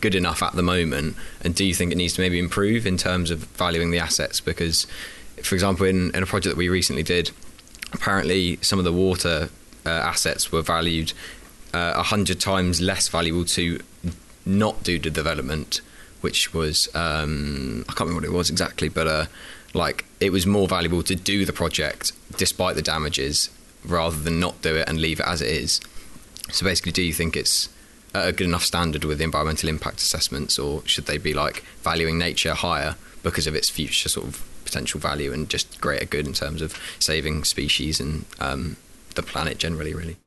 good enough at the moment? And do you think it needs to maybe improve in terms of valuing the assets? Because, for example, in, in a project that we recently did, apparently some of the water uh, assets were valued uh, a uh, hundred times less valuable to not do the development, which was um, I can't remember what it was exactly, but uh, like it was more valuable to do the project despite the damages rather than not do it and leave it as it is. So basically, do you think it's a good enough standard with environmental impact assessments, or should they be like valuing nature higher because of its future sort of potential value and just greater good in terms of saving species and um, the planet generally, really?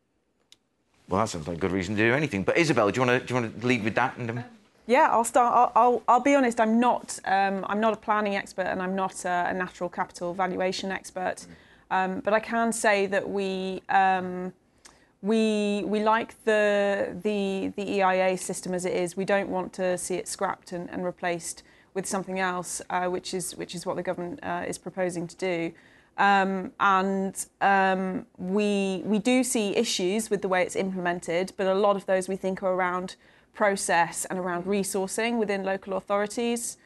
Well, that sounds like a good reason to do anything. But Isobel, do you want to do you want to lead with that? And um... yeah, I'll start. I'll, I'll, I'll, be honest. I'm not. Um, I'm not a planning expert, and I'm not a, a natural capital valuation expert. Um, but I can say that we um, we we like the the the EIA system as it is. We don't want to see it scrapped and, and replaced with something else, uh, which is which is what the government uh, is proposing to do. Um, and um, we we do see issues with the way it's implemented, but a lot of those we think are around process and around resourcing within local authorities.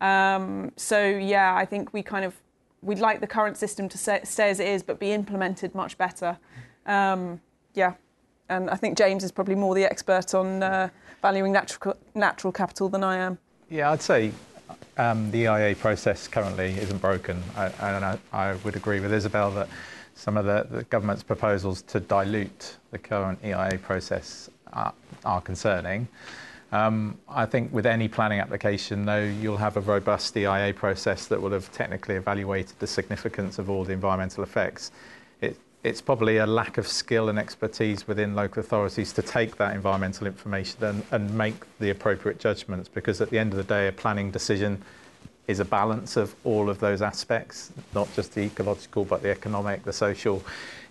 Um, so yeah, I think we kind of we'd like the current system to stay, as it is, but be implemented much better. Um, yeah, and I think James is probably more the expert on uh, valuing natural natural capital than I am. Yeah, I'd say um, the EIA process currently isn't broken, I, and I, I, would agree with Isobel that some of the, the, government's proposals to dilute the current EIA process are, are concerning. Um, I think with any planning application, though, you'll have a robust EIA process that will have technically evaluated the significance of all the environmental effects. It, it's probably a lack of skill and expertise within local authorities to take that environmental information and, and make the appropriate judgments because at the end of the day, a planning decision is a balance of all of those aspects, not just the ecological, but the economic, the social.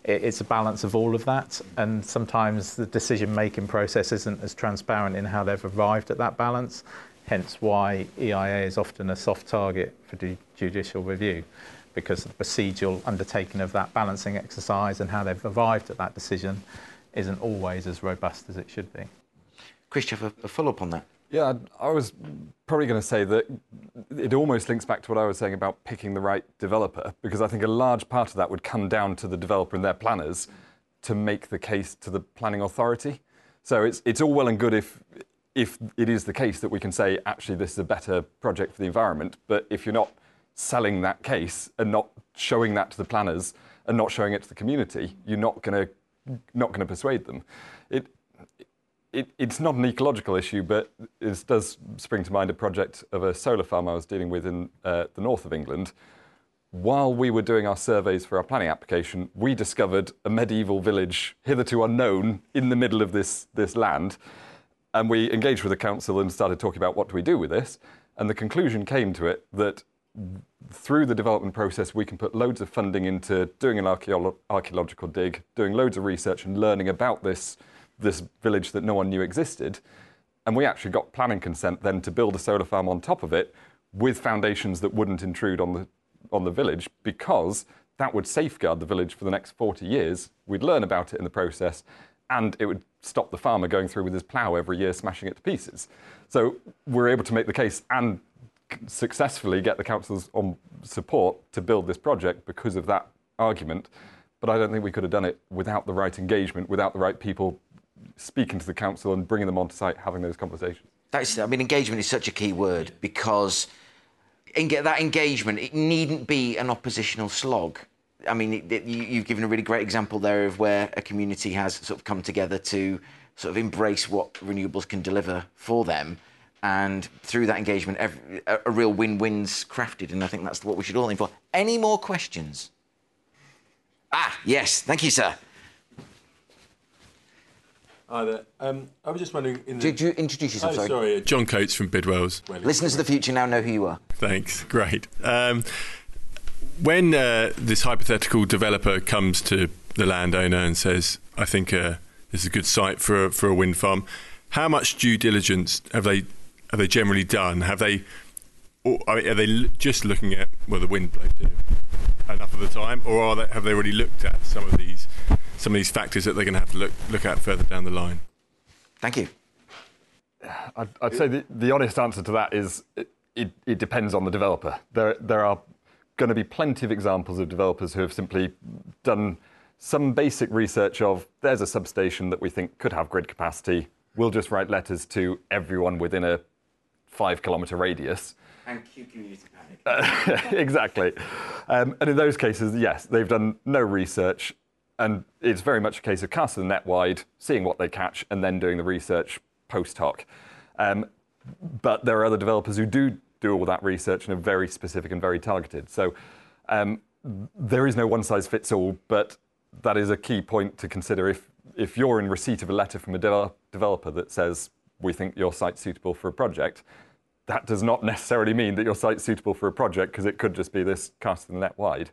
It's a balance of all of that, and sometimes the decision making process isn't as transparent in how they've arrived at that balance, hence why EIA is often a soft target for judicial review because the procedural undertaking of that balancing exercise and how they've arrived at that decision isn't always as robust as it should be. Chris, you have a, a follow up on that? Yeah, I was probably going to say that it almost links back to what I was saying about picking the right developer, because I think a large part of that would come down to the developer and their planners to make the case to the planning authority. So it's, it's all well and good if, if it is the case that we can say, actually, this is a better project for the environment, but if you're not selling that case and not showing that to the planners and not showing it to the community, you're not going to not going to persuade them. It, it, it's not an ecological issue, but it does spring to mind a project of a solar farm I was dealing with in uh, the north of England. While we were doing our surveys for our planning application, we discovered a medieval village hitherto unknown in the middle of this, this land. And we engaged with the council and started talking about what do we do with this. And the conclusion came to it that through the development process, we can put loads of funding into doing an archeolo- archaeological dig, doing loads of research, and learning about this this village that no one knew existed. And we actually got planning consent then to build a solar farm on top of it with foundations that wouldn't intrude on the on the village because that would safeguard the village for the next 40 years. We'd learn about it in the process, and it would stop the farmer going through with his plough every year, smashing it to pieces. So we're able to make the case and successfully get the council's on support to build this project because of that argument. But I don't think we could have done it without the right engagement, without the right people speaking to the council and bringing them onto site, having those conversations. That's, I mean, engagement is such a key word because that engagement, it needn't be an oppositional slog. I mean, it, it, you, you've given a really great example there of where a community has sort of come together to sort of embrace what renewables can deliver for them and through that engagement, every, a, a, real win-win's crafted, and I think that's what we should all aim for. Any more questions? Ah, yes, thank you, sir. Hi there. Um, I was just wondering. In the... Did you introduce yourself? Oh, sorry, sorry. Uh, John Coates from Bidwells. Listeners of the future now know who you are. Thanks. Great. Um, when uh, this hypothetical developer comes to the landowner and says, "I think uh, this is a good site for a, for a wind farm," how much due diligence have they have they generally done? Have they, or are they just looking at well the wind blows enough of the time, or are they, have they already looked at some of these some of these factors that they're going to have to look look at further down the line? Thank you. I'd, I'd say the, the honest answer to that is it, it, it depends on the developer. There, there are going to be plenty of examples of developers who have simply done some basic research of there's a substation that we think could have grid capacity. We'll just write letters to everyone within a five kilometre radius. And cue community panic. exactly. Um, and in those cases, yes, they've done no research. And it's very much a case of casting the net wide, seeing what they catch, and then doing the research post hoc. Um, but there are other developers who do do all that research and are very specific and very targeted. So um, there is no one size fits all, but that is a key point to consider if, if you're in receipt of a letter from a de- developer that says, we think your site's suitable for a project, that does not necessarily mean that your site's suitable for a project because it could just be this casting the net wide.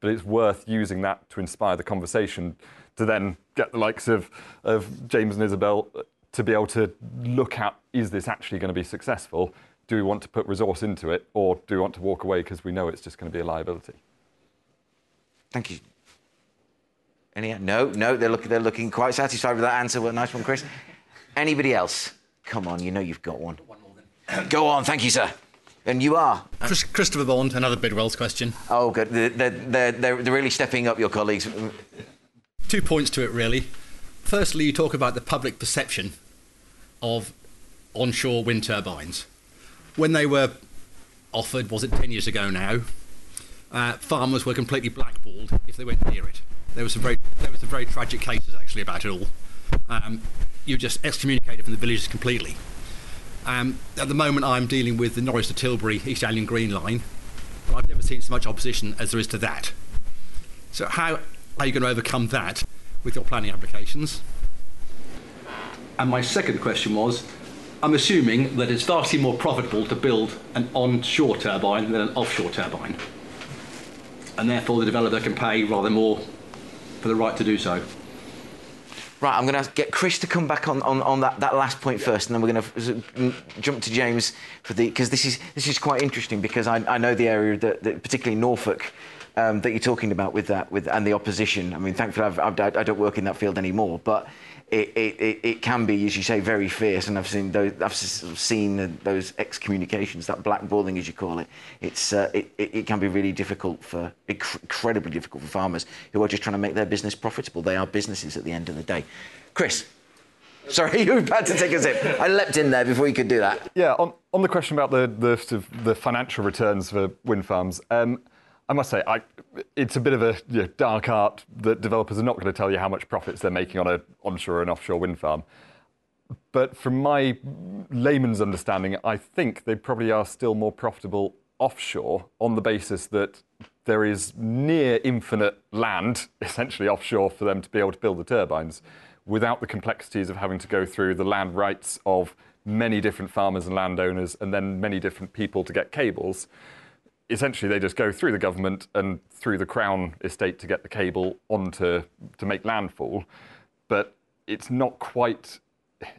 But it's worth using that to inspire the conversation to then get the likes of, of James and Isobel uh, to be able to look at is this actually going to be successful? Do we want to put resource into it or do we want to walk away because we know it's just going to be a liability? Thank you. Any? No, no. They're looking. They're looking quite satisfied with that answer. Well, nice one, Chris. Anybody else? Come on, you know you've got one. One more then. Go on, thank you, sir. And you are. Chris, Christopher Bond, another Bidwells question. Oh, good. They're, they're, they're, they're really stepping up, your colleagues. Two points to it, really. Firstly, you talk about the public perception of onshore wind turbines. When they were offered, was it 10 years ago now, uh, farmers were completely blackballed if they went near it. There was some very, there was some very tragic cases actually about it all. Um, you were just excommunicated from the villages completely. Um, at the moment, I'm dealing with the Norwich to Tilbury East Anglian Green Line. I've never seen so much opposition as there is to that. So, how are you going to overcome that with your planning applications? And my second question was I'm assuming that it's vastly more profitable to build an onshore turbine than an offshore turbine. And therefore, the developer can pay rather more for the right to do so. Right, I'm going to get Chris to come back on, on, on that, that last point first, and then we're going to jump to James for the because this is this is quite interesting because I, I know the area that, that particularly Norfolk. Um, that you're talking about with that, with and the opposition. I mean, thankfully, I've, I've, I don't work in that field anymore, but it, it, it, can be, as you say, very fierce. And I've seen those, I've seen those excommunications, that blackballing, as you call it. It's, uh, it, it, can be really difficult for, incredibly difficult for farmers who are just trying to make their business profitable. They are businesses at the end of the day. Chris. Sorry, you were about to take a sip. I leapt in there before you could do that. Yeah, on, on the question about the, the, the financial returns for wind farms, um, I must say, I, it's a bit of a you know, dark art that developers are not going to tell you how much profits they're making on an onshore and offshore wind farm. But from my layman's understanding, I think they probably are still more profitable offshore on the basis that there is near infinite land, essentially offshore, for them to be able to build the turbines without the complexities of having to go through the land rights of many different farmers and landowners and then many different people to get cables essentially they just go through the government and through the crown estate to get the cable onto to make landfall. But it's not quite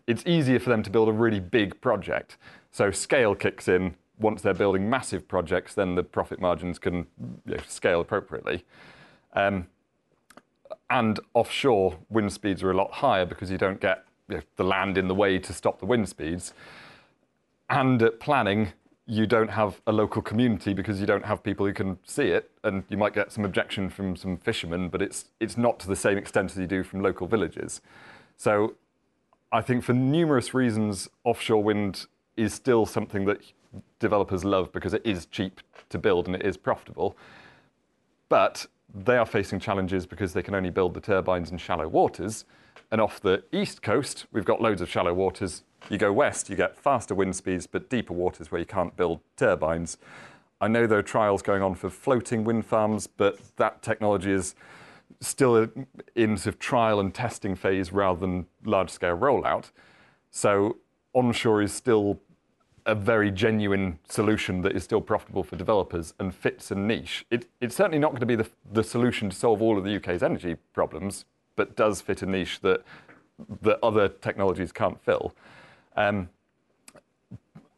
it's easier for them to build a really big project. So scale kicks in. Once they're building massive projects then the profit margins can you know, scale appropriately. Um, and offshore wind speeds are a lot higher because you don't get you know, the land in the way to stop the wind speeds. And at planning you don't have a local community because you don't have people who can see it, and you might get some objection from some fishermen, but it's it's not to the same extent as you do from local villages. So, I think for numerous reasons, offshore wind is still something that developers love because it is cheap to build and it is profitable. But they are facing challenges because they can only build the turbines in shallow waters. And off the east coast, we've got loads of shallow waters you go west, you get faster wind speeds, but deeper waters where you can't build turbines. I know there are trials going on for floating wind farms, but that technology is still in sort of trial and testing phase rather than large scale rollout. So onshore is still a very genuine solution that is still profitable for developers and fits a niche. It, it's certainly not going to be the, the solution to solve all of the UK's energy problems, but does fit a niche that, that other technologies can't fill. Um,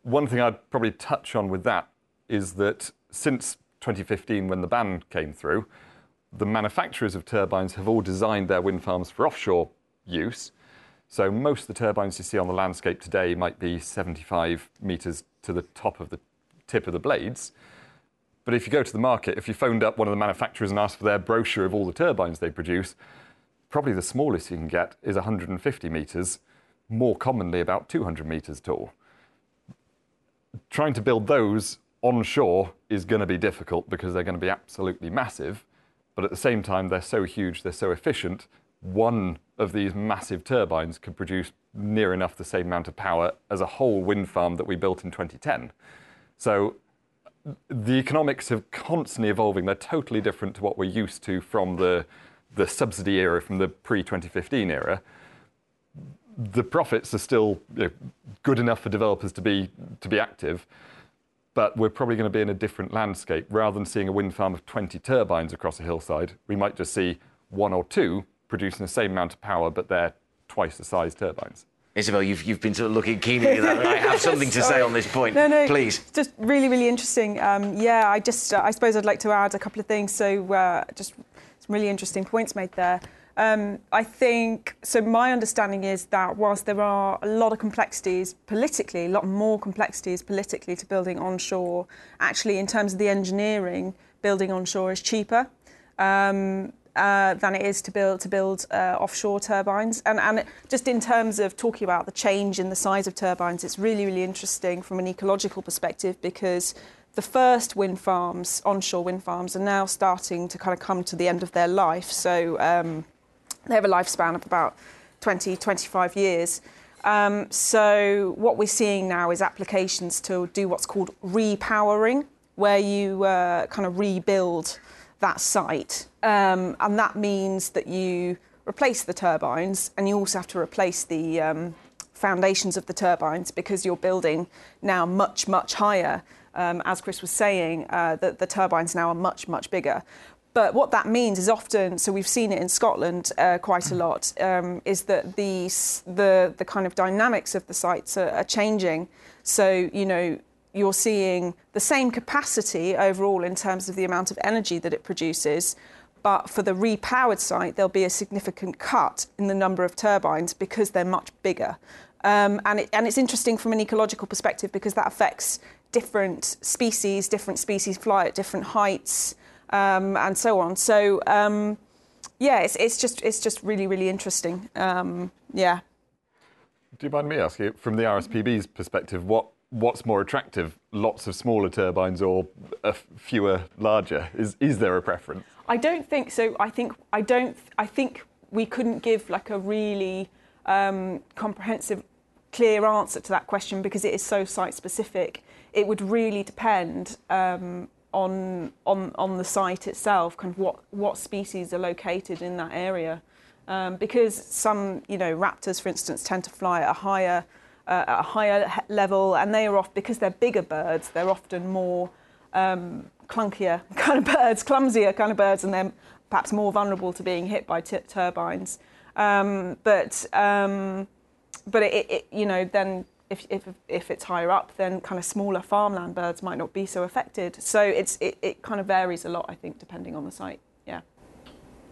one thing I'd probably touch on with that is that since 2015, when the ban came through, the manufacturers of turbines have all designed their wind farms for offshore use. So most of the turbines you see on the landscape today might be 75 metres to the top of the tip of the blades. But if you go to the market, if you phoned up one of the manufacturers and asked for their brochure of all the turbines they produce, probably the smallest you can get is 150 metres, more commonly about 200 metres tall. Trying to build those onshore is going to be difficult because they're going to be absolutely massive. But at the same time, they're so huge, they're so efficient. One of these massive turbines could produce near enough the same amount of power as a whole wind farm that we built in 2010. So the economics are constantly evolving. They're totally different to what we're used to from the, the subsidy era, from the pre 2015 era. The profits are still you know, good enough for developers to be, to be active, but we're probably going to be in a different landscape. Rather than seeing a wind farm of 20 turbines across a hillside, we might just see one or two producing the same amount of power, but they're twice the size turbines. Isobel, you've, you've been sort of looking keenly at that. I have something to say on this point. No, no, Please. Just really, really interesting. Um, yeah, I just, uh, I suppose I'd like to add a couple of things. So, uh, just some really interesting points made there. Um, I think so. My understanding is that whilst there are a lot of complexities politically, a lot more complexities politically to building onshore, actually, in terms of the engineering, building onshore is cheaper. Um, uh, than it is to build to build uh, offshore turbines. And, and just in terms of talking about the change in the size of turbines, it's really really interesting from an ecological perspective because the first wind farms, onshore wind farms, are now starting to kind of come to the end of their life. So um, they have a lifespan of about 20, 25 years. Um, so what we're seeing now is applications to do what's called repowering, where you uh, kind of rebuild that site. Um, and that means that you replace the turbines and you also have to replace the um, foundations of the turbines because you're building now much, much higher. Um, as Chris was saying, uh, the, the turbines now are much, much bigger. But what that means is often, so we've seen it in Scotland uh, quite a lot, um, is that the, the, the kind of dynamics of the sites are, are changing. So, you know, you're seeing the same capacity overall in terms of the amount of energy that it produces. But for the repowered site, there'll be a significant cut in the number of turbines because they're much bigger. Um, and, it, and it's interesting from an ecological perspective because that affects different species, different species fly at different heights, um, and so on. So, um, yeah, it's, it's, just, it's just really, really interesting. Um, yeah. Do you mind me asking, from the RSPB's perspective, what what's more attractive, lots of smaller turbines or a fewer larger? Is is there a preference? I don't think so. I think I don't. I think we couldn't give like a really um, comprehensive, clear answer to that question because it is so site specific. It would really depend um, on on on the site itself, kind of what what species are located in that area. Um, because some, you know, raptors, for instance, tend to fly at a higher uh, at a higher level, and they are off because they're bigger birds. They're often more um, clunkier kind of birds, clumsier kind of birds, and they're perhaps more vulnerable to being hit by turbines. Um, but um, but it, it, you know then if, if, if it's higher up, then kind of smaller farmland birds might not be so affected. So it's it, it kind of varies a lot, I think, depending on the site. Yeah.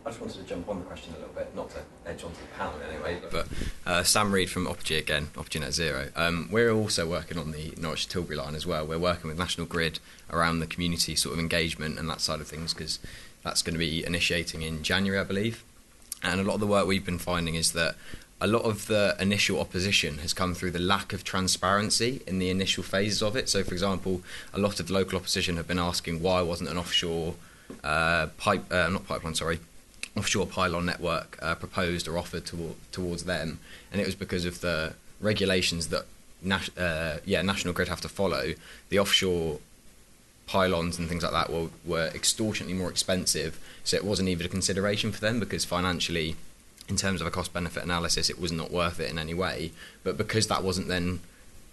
I just wanted to jump on the question a little bit, not to edge onto the panel anyway. But uh, Sam Reed from Opogee again, Opogee Net Zero. Um, we're also working on the Norwich Tilbury line as well. We're working with National Grid around the community sort of engagement and that side of things because that's going to be initiating in January, I believe. And a lot of the work we've been finding is that a lot of the initial opposition has come through the lack of transparency in the initial phases of it. So, for example, a lot of local opposition have been asking why wasn't an offshore uh, pipe, uh, not pipeline, sorry, offshore pylon network uh, proposed or offered to, towards them, and it was because of the regulations that nas- uh, yeah National Grid have to follow. The offshore pylons and things like that were, were extortionately more expensive, so it wasn't even a consideration for them because financially, in terms of a cost benefit analysis, it was not worth it in any way. But because that wasn't then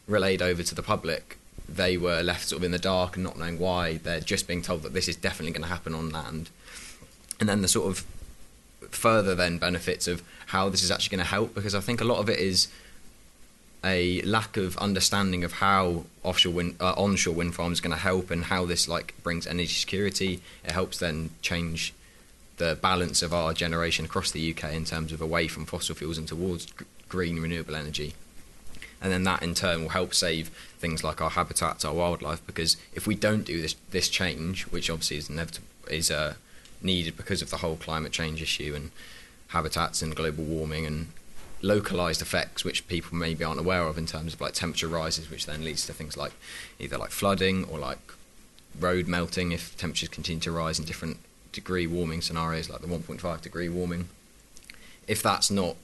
relayed over to the public, they were left sort of in the dark and not knowing why. They're just being told that this is definitely going to happen on land. And then the sort of further then benefits of how this is actually going to help because I think a lot of it is a lack of understanding of how offshore wind, uh, onshore wind farms are going to help and how this like brings energy security. It helps then change the balance of our generation across the UK in terms of away from fossil fuels and towards green renewable energy. And then that in turn will help save things like our habitats, our wildlife, because if we don't do this this change, which obviously is inevitable, is uh, needed because of the whole climate change issue and habitats and global warming and localized effects which people maybe aren't aware of in terms of like temperature rises which then leads to things like either like flooding or like road melting if temperatures continue to rise in different degree warming scenarios like the 1.5 degree warming if that's not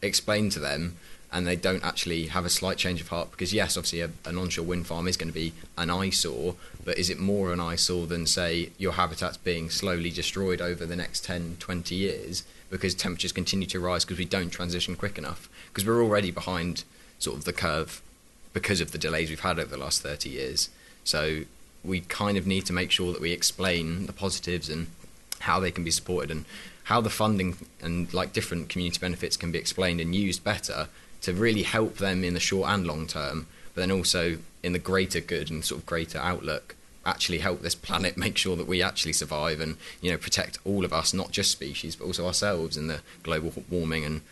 explained to them and they don't actually have a slight change of heart because yes obviously a, an onshore wind farm is going to be an eyesore but is it more an eyesore than say your habitat's being slowly destroyed over the next 10 20 years because temperatures continue to rise because we don't transition quick enough? Because we're already behind sort of the curve because of the delays we've had over the last 30 years. So we kind of need to make sure that we explain the positives and how they can be supported and how the funding and like different community benefits can be explained and used better to really help them in the short and long term, but then also in the greater good and sort of greater outlook actually help this planet make sure that we actually survive and you know protect all of us not just species but also ourselves in the global warming and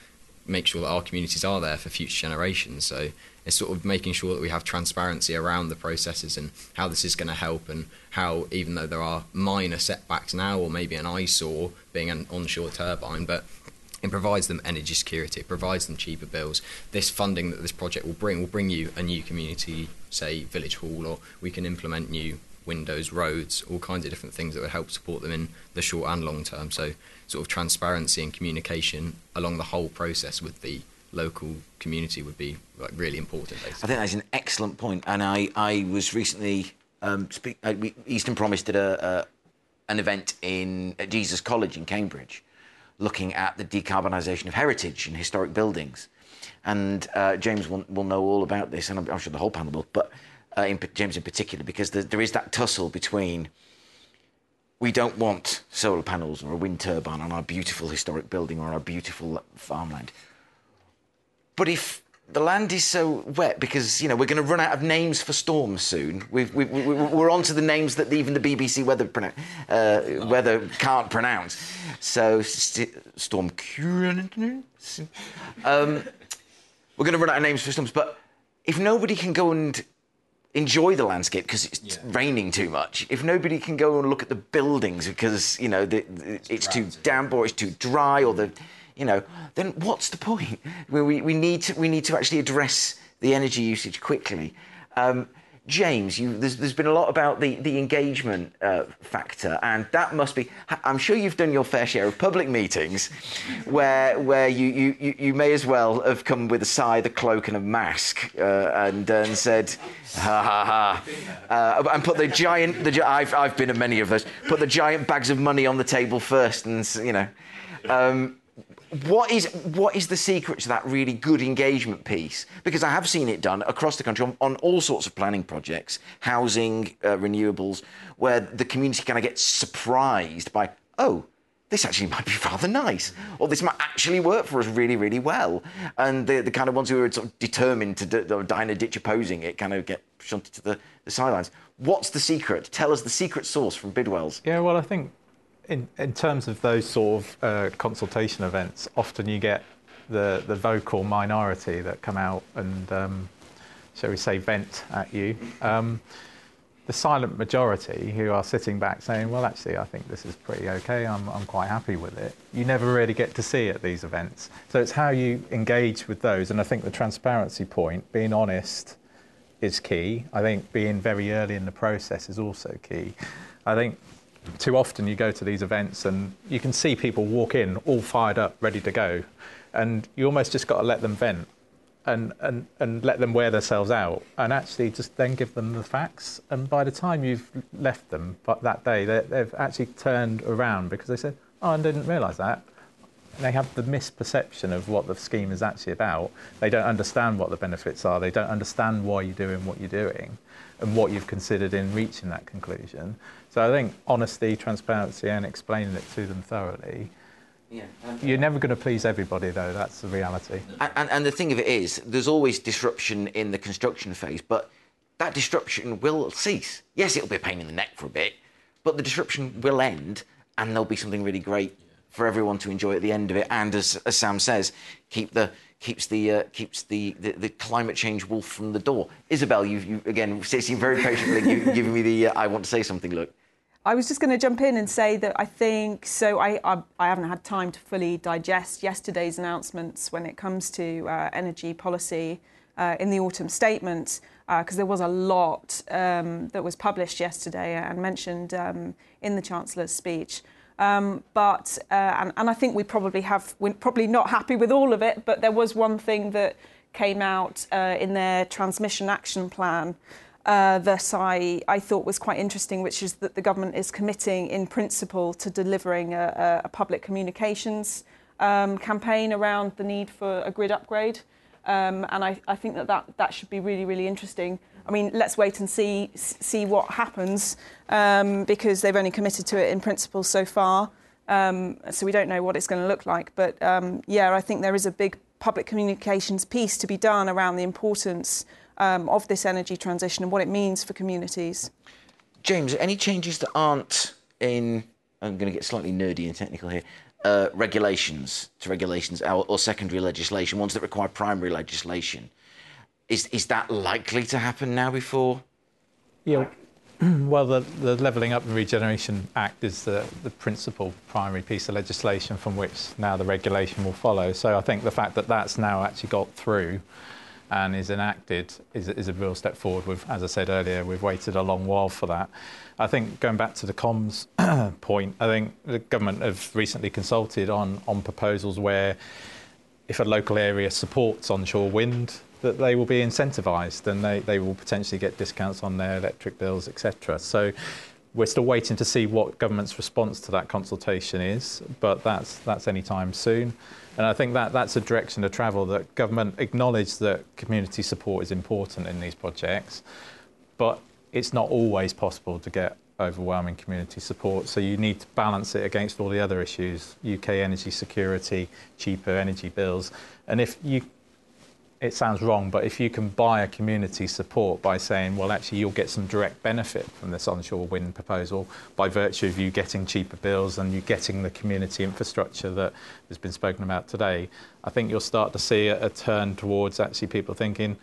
make sure that our communities are there for future generations. So it's sort of making sure that we have transparency around the processes and how this is going to help and how even though there are minor setbacks now or maybe an eyesore being an onshore turbine but it provides them energy security it provides them cheaper bills. This funding that this project will bring will bring you a new community say village hall or we can implement new windows roads all kinds of different things that would help support them in the short and long term. So sort of transparency and communication along the whole process with the local community would be like really important. Basically. I think that's an excellent point, and I I was recently um, speak, uh, we, Eastern Promise did a, a an event in at Jesus College in Cambridge, looking at the decarbonisation of heritage and historic buildings, and uh, James will, will know all about this, and I'm, I'm sure the whole panel will, but uh, in, James in particular, because there, there is that tussle between we don't want solar panels or a wind turbine on our beautiful historic building or our beautiful farmland but if the land is so wet because you know we're going to run out of names for storms soon. We've, we, we, we're on to the names that even the BBC weather uh, weather can't pronounce. So st- storm um, we're going to run out of names for storms. But if nobody can go and enjoy the landscape because it's yeah. raining too much, if nobody can go and look at the buildings because you know the, the, it's, it's too damp or it's too dry or the you know, then what's the point? We, we, need, to, we need to actually address the energy usage quickly. Um, James, you, there's, there's been a lot about the, the engagement uh, factor, and that must be. I'm sure you've done your fair share of public meetings where, where you, you, you may as well have come with a scythe, a cloak, and a mask uh, and, and said, ha ha ha, uh, and put the giant, the, I've, I've been at many of those, put the giant bags of money on the table first, and, you know. Um, what is what is the secret to that really good engagement piece? Because I have seen it done across the country on, on all sorts of planning projects, housing, uh, renewables, where the community kind of gets surprised by, oh, this actually might be rather nice, or this might actually work for us really, really well. And the, the kind of ones who are sort of determined to d- die in a ditch opposing it kind of get shunted to the, the sidelines. What's the secret? Tell us the secret sauce from Bidwells. Yeah, well, I think in, in terms of those sort of uh, consultation events, often you get the, the vocal minority that come out and, um, shall we say, vent at you. Um, the silent majority who are sitting back saying, well, actually, I think this is pretty okay, I'm, I'm quite happy with it, you never really get to see at these events. So it's how you engage with those. And I think the transparency point, being honest, is key. I think being very early in the process is also key. I think too often you go to these events and you can see people walk in all fired up, ready to go, and you almost just got to let them vent and, and, and let them wear themselves out and actually just then give them the facts. And by the time you've left them but that day, they've actually turned around because they said, Oh, I didn't realise that. They have the misperception of what the scheme is actually about. They don't understand what the benefits are. They don't understand why you're doing what you're doing and what you've considered in reaching that conclusion. So I think honesty, transparency, and explaining it to them thoroughly. Yeah, You're never going to please everybody, though. That's the reality. And, and, and, the thing of it is, there's always disruption in the construction phase, but that disruption will cease. Yes, it'll be a pain in the neck for a bit, but the disruption will end, and there'll be something really great for everyone to enjoy at the end of it. And as, as Sam says, keep the keeps the uh, keeps the, the, the climate change wolf from the door. Isobel, you you again sitting very patiently, giving me the uh, I want to say something look. I was just going to jump in and say that I think so. I, I, I haven't had time to fully digest yesterday's announcements when it comes to uh, energy policy uh, in the autumn statement because uh, there was a lot um, that was published yesterday and mentioned um, in the Chancellor's speech. Um, but uh, and, and I think we probably have we're probably not happy with all of it. But there was one thing that came out uh, in their transmission action plan uh, that I, thought was quite interesting, which is that the government is committing in principle to delivering a, a public communications um, campaign around the need for a grid upgrade. Um, and I, I think that, that that should be really, really interesting. I mean, let's wait and see see what happens um, because they've only committed to it in principle so far. Um, so we don't know what it's going to look like. But um, yeah, I think there is a big public communications piece to be done around the importance um, of this energy transition and what it means for communities. James, any changes that aren't in, I'm going to get slightly nerdy and technical here, uh, regulations to regulations or, or, secondary legislation, ones that require primary legislation. Is, is that likely to happen now before? Yeah, well, the, the Levelling Up and Regeneration Act is the, the principal primary piece of legislation from which now the regulation will follow. So I think the fact that that's now actually got through and is enacted is, is a real step forward. We've, as I said earlier, we've waited a long while for that. I think going back to the comms point, I think the government have recently consulted on, on proposals where if a local area supports onshore wind, that they will be incentivised and they, they will potentially get discounts on their electric bills, etc. So we're still waiting to see what government's response to that consultation is, but that's, that's any time soon. And I think that that's a direction to travel that government acknowledge that community support is important in these projects, but it's not always possible to get overwhelming community support. So you need to balance it against all the other issues, UK energy security, cheaper energy bills. And if you it sounds wrong, but if you can buy a community support by saying, well, actually, you'll get some direct benefit from this onshore wind proposal by virtue of you getting cheaper bills and you getting the community infrastructure that has been spoken about today, I think you'll start to see a, a turn towards actually people thinking,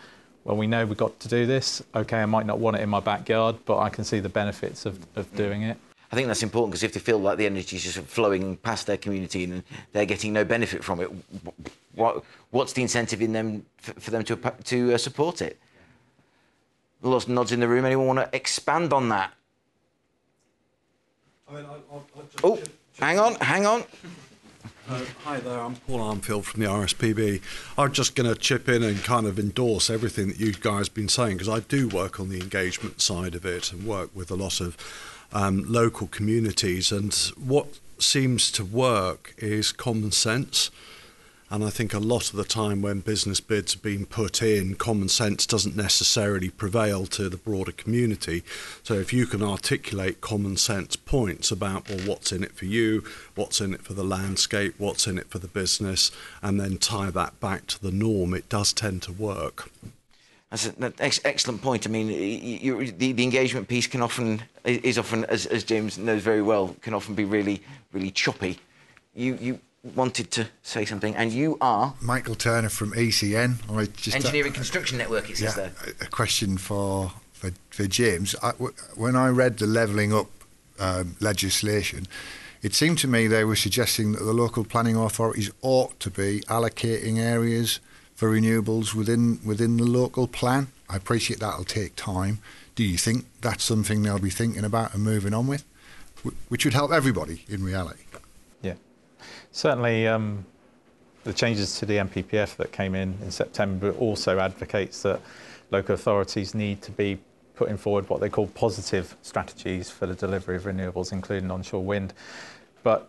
well, we know we've got to do this. Okay, I might not want it in my backyard, but I can see the benefits of, of doing it. I think that's important because if they feel like the energy is just flowing past their community and they're getting no benefit from it, what, what's the incentive in them for, for them to, to uh, support it? Lots of nods in the room. Anyone want to expand on that? I mean, oh, hang on, hang on. Uh, hi there, I'm Paul Armfield from the RSPB. I'm just going to chip in and kind of endorse everything that you guys have been saying because I do work on the engagement side of it and work with a lot of um, local communities. And what seems to work is common sense. And I think a lot of the time when business bids are being put in, common sense doesn't necessarily prevail to the broader community. So if you can articulate common sense points about, well, what's in it for you, what's in it for the landscape, what's in it for the business, and then tie that back to the norm, it does tend to work. That's an excellent point. I mean, you, the, the engagement piece can often is often, as, as James knows very well, can often be really, really choppy. You, you wanted to say something, and you are Michael Turner from ECN. I just Engineering uh, Construction Network. It says yeah, there. A question for for, for James. I, when I read the levelling up um, legislation, it seemed to me they were suggesting that the local planning authorities ought to be allocating areas for renewables within within the local plan. I appreciate that'll take time. Do you think that's something they'll be thinking about and moving on with, which would help everybody in reality? Yeah, certainly. Um, the changes to the NPPF that came in in September also advocates that local authorities need to be putting forward what they call positive strategies for the delivery of renewables, including onshore wind. But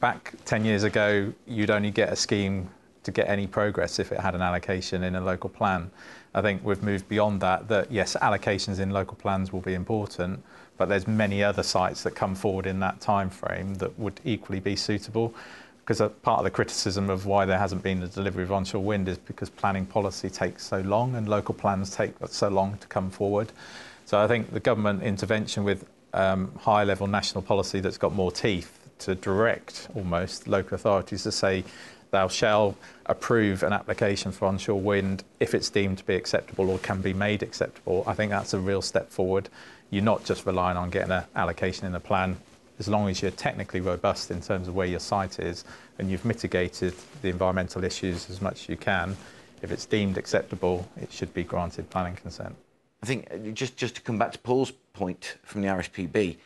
back 10 years ago, you'd only get a scheme to get any progress if it had an allocation in a local plan. I think we've moved beyond that, that yes, allocations in local plans will be important, but there's many other sites that come forward in that time frame that would equally be suitable. Because part of the criticism of why there hasn't been the delivery of onshore wind is because planning policy takes so long and local plans take so long to come forward. So I think the government intervention with um, high level national policy that's got more teeth to direct almost local authorities to say thou shall approve an application for onshore wind if it's deemed to be acceptable or can be made acceptable. I think that's a real step forward. You're not just relying on getting an allocation in the plan. As long as you're technically robust in terms of where your site is and you've mitigated the environmental issues as much as you can, if it's deemed acceptable, it should be granted planning consent. I think uh, just just to come back to Paul's point from the RSPB,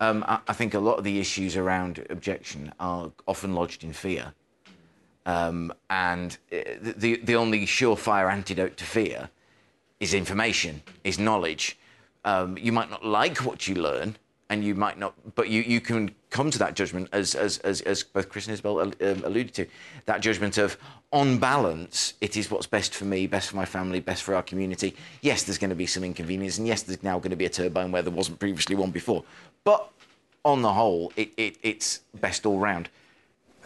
um, I, I, think a lot of the issues around objection are often lodged in fear, um, and uh, the the only surefire antidote to fear is information, is knowledge. Um, you might not like what you learn, and you might not, but you, you can come to that judgment, as, as, as, as both Chris and Isobel um, alluded to, that judgment of, on balance, it is what's best for me, best for my family, best for our community. Yes, there's going to be some inconvenience, and yes, there's now going to be a turbine where there wasn't previously one before. But on the whole, it, it, it's best all round.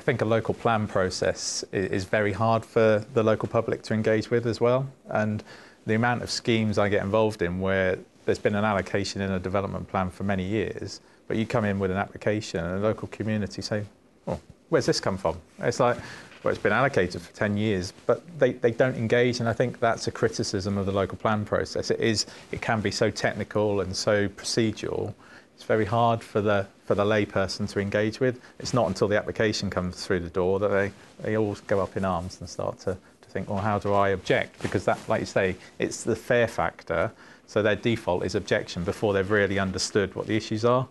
I think a local plan process is very hard for the local public to engage with as well. And the amount of schemes I get involved in where there's been an allocation in a development plan for many years, but you come in with an application and the local community say, oh, where's this come from? It's like, well, it's been allocated for 10 years, but they, they don't engage, and I think that's a criticism of the local plan process. It is, it can be so technical and so procedural, it's very hard for the, for the layperson to engage with. It's not until the application comes through the door that they, they all go up in arms and start to, to think, well, how do I object? Because that, like you say, it's the fear factor so their default is objection before they've really understood what the issues are.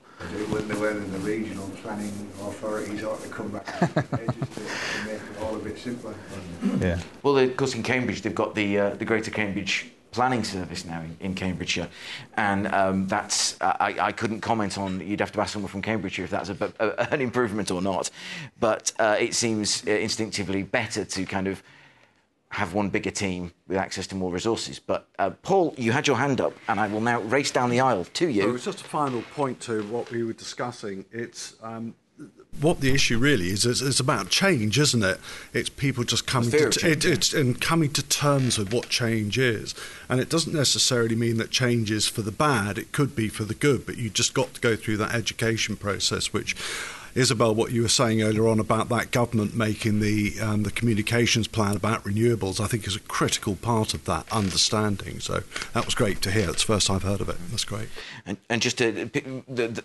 When they were in the regional planning authorities ought to come back to, to make it all a bit simpler. Yeah. Well, of course, in Cambridge, they've got the uh, the Greater Cambridge Planning Service now in, in Cambridgeshire, and um, that's I, I couldn't comment on. You'd have to ask someone from Cambridgeshire if that's a, a, an improvement or not, but uh, it seems uh, instinctively better to kind of have one bigger team with access to more resources. But uh, Paul, you had your hand up, and I will now race down the aisle to you. So it's just a final point to what we were discussing. It's um, what the issue really is, is. It's about change, isn't it? It's people just coming to t- it, it's and coming to terms with what change is, and it doesn't necessarily mean that change is for the bad. It could be for the good, but you just got to go through that education process, which Isobel, what you were saying earlier on about that government making the um, the communications plan about renewables, I think is a critical part of that understanding. So that was great to hear. It's the first I've heard of it. That's great. And, and just to,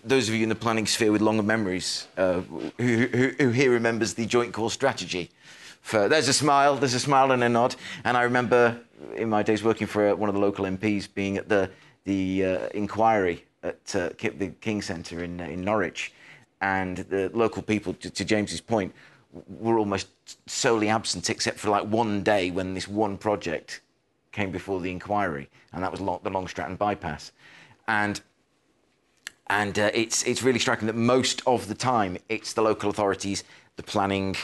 those of you in the planning sphere with longer memories, uh, who, who, who here remembers the joint core strategy? For, there's a smile, there's a smile and a nod. And I remember in my days working for one of the local MPs being at the the uh, inquiry at uh, the King Centre in, uh, in Norwich and the local people, to, to James's point, were almost solely absent except for like one day when this one project came before the inquiry, and that was long, the Long Stratton bypass. And and uh, it's it's really striking that most of the time it's the local authorities, the planning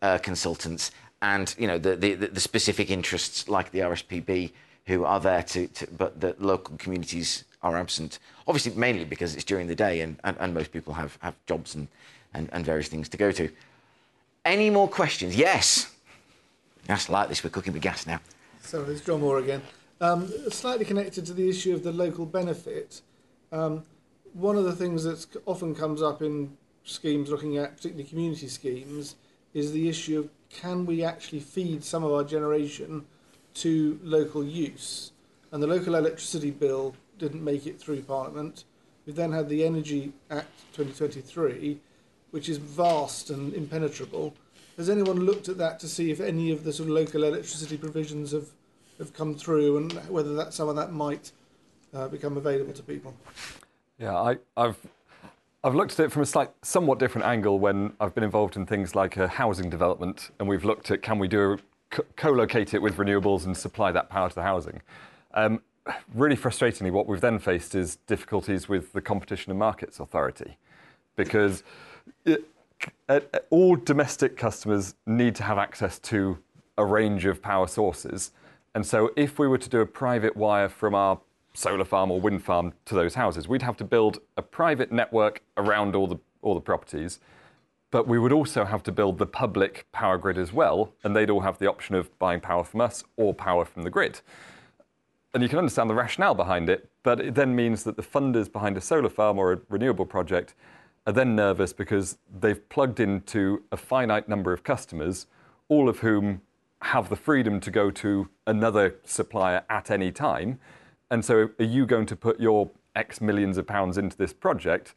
uh, consultants, and you know the, the, the specific interests like the RSPB who are there to, to but the local communities are absent. Obviously, mainly because it's during the day and, and, and most people have, have jobs and, and, and various things to go to. Any more questions? Yes. That's like this. We're cooking with gas now. So it's John Moore again. Um, slightly connected to the issue of the local benefit. Um, one of the things that often comes up in schemes looking at particularly community schemes is the issue of can we actually feed some of our generation to local use? And the local electricity bill didn't make it through Parliament. We then had the Energy Act 2023, which is vast and impenetrable. Has anyone looked at that to see if any of the sort of local electricity provisions have, have come through and whether that some of that might uh, become available to people? Yeah, I, I've I've looked at it from a slight, somewhat different angle when I've been involved in things like a housing development, and we've looked at can we do co-locate it with renewables and supply that power to the housing. Um, really frustratingly, what we've then faced is difficulties with the Competition and Markets Authority because it, uh, all domestic customers need to have access to a range of power sources. And so, if we were to do a private wire from our solar farm or wind farm to those houses, we'd have to build a private network around all the, all the properties. But we would also have to build the public power grid as well, and they'd all have the option of buying power from us or power from the grid and you can understand the rationale behind it, but it then means that the funders behind a solar farm or a renewable project are then nervous because they've plugged into a finite number of customers all of whom have the freedom to go to another supplier at any time. And so, are you going to put your X millions of pounds into this project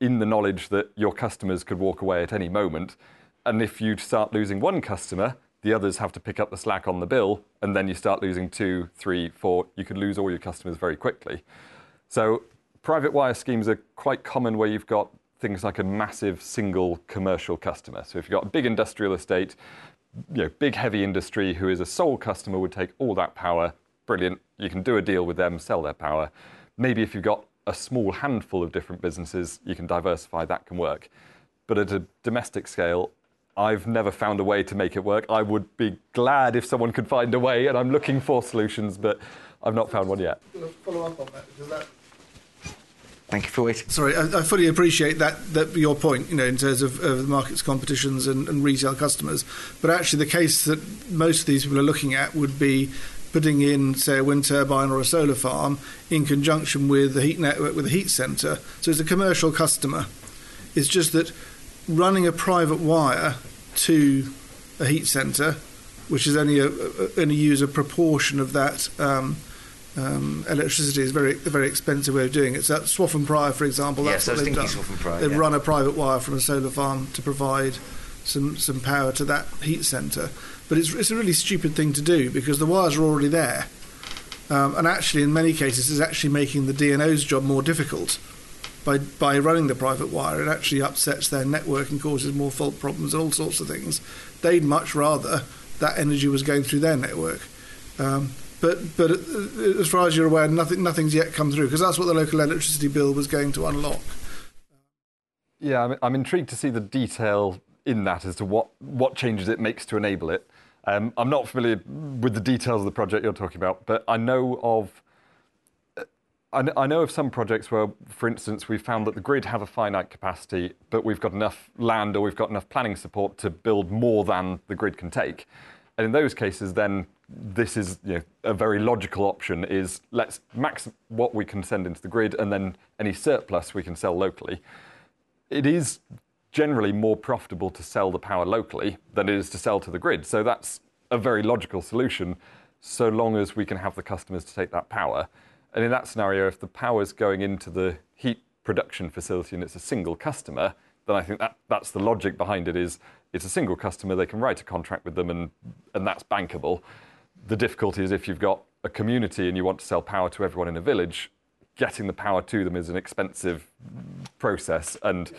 in the knowledge that your customers could walk away at any moment? And if you start losing one customer, the others have to pick up the slack on the bill, and then you start losing two, three, four. You could lose all your customers very quickly. So, private wire schemes are quite common where you've got things like a massive single commercial customer. So, if you've got a big industrial estate, you know, big heavy industry who is a sole customer would take all that power. Brilliant. You can do a deal with them, sell their power. Maybe if you've got a small handful of different businesses, you can diversify, that can work. But at a domestic scale, I've never found a way to make it work. I would be glad if someone could find a way, and I'm looking for solutions, but I've not found one yet. Follow up on that because that Thank you for waiting. Sorry, I, I fully appreciate that, that your point, you know, in terms of, of the market's competitions and, and retail customers. But actually, the case that most of these people are looking at would be putting in, say, a wind turbine or a solar farm in conjunction with the heat network with a heat centre. So it's a commercial customer. It's just that running a private wire to a heat centre, which is only a, only use a proportion of that. Um, um, electricity is very a very expensive way of doing it. So at Swaffham Prior, for example, Yes, that's was what they've done. Prior, They've yeah. run a private wire from a solar farm to provide some some power to that heat centre. But it's it's a really stupid thing to do because the wires are already there, um, and actually in many cases it's actually making the DNO's job more difficult. By, by running the private wire, it actually upsets their network and causes more fault problems and all sorts of things. They'd much rather that energy was going through their network. Um, but but uh, as far as you're aware, nothing nothing's yet come through because that's what the local electricity bill was going to unlock. Yeah, I'm, I'm intrigued to see the detail in that as to what, what changes it makes to enable it. Um, I'm not familiar with the details of the project you're talking about, but I know of I know of some projects where, for instance, we've found that the grid have a finite capacity, but we've got enough land or we've got enough planning support to build more than the grid can take. And in those cases, then this is you know, a very logical option: is let's max what we can send into the grid, and then any surplus we can sell locally. It is generally more profitable to sell the power locally than it is to sell to the grid. So that's a very logical solution, so long as we can have the customers to take that power. And in that scenario, if the power's going into the heat production facility and it's a single customer, then I think that, that's the logic behind it is it's a single customer, they can write a contract with them and, and that's bankable. The difficulty is if you've got a community and you want to sell power to everyone in a village, getting the power to them is an expensive process and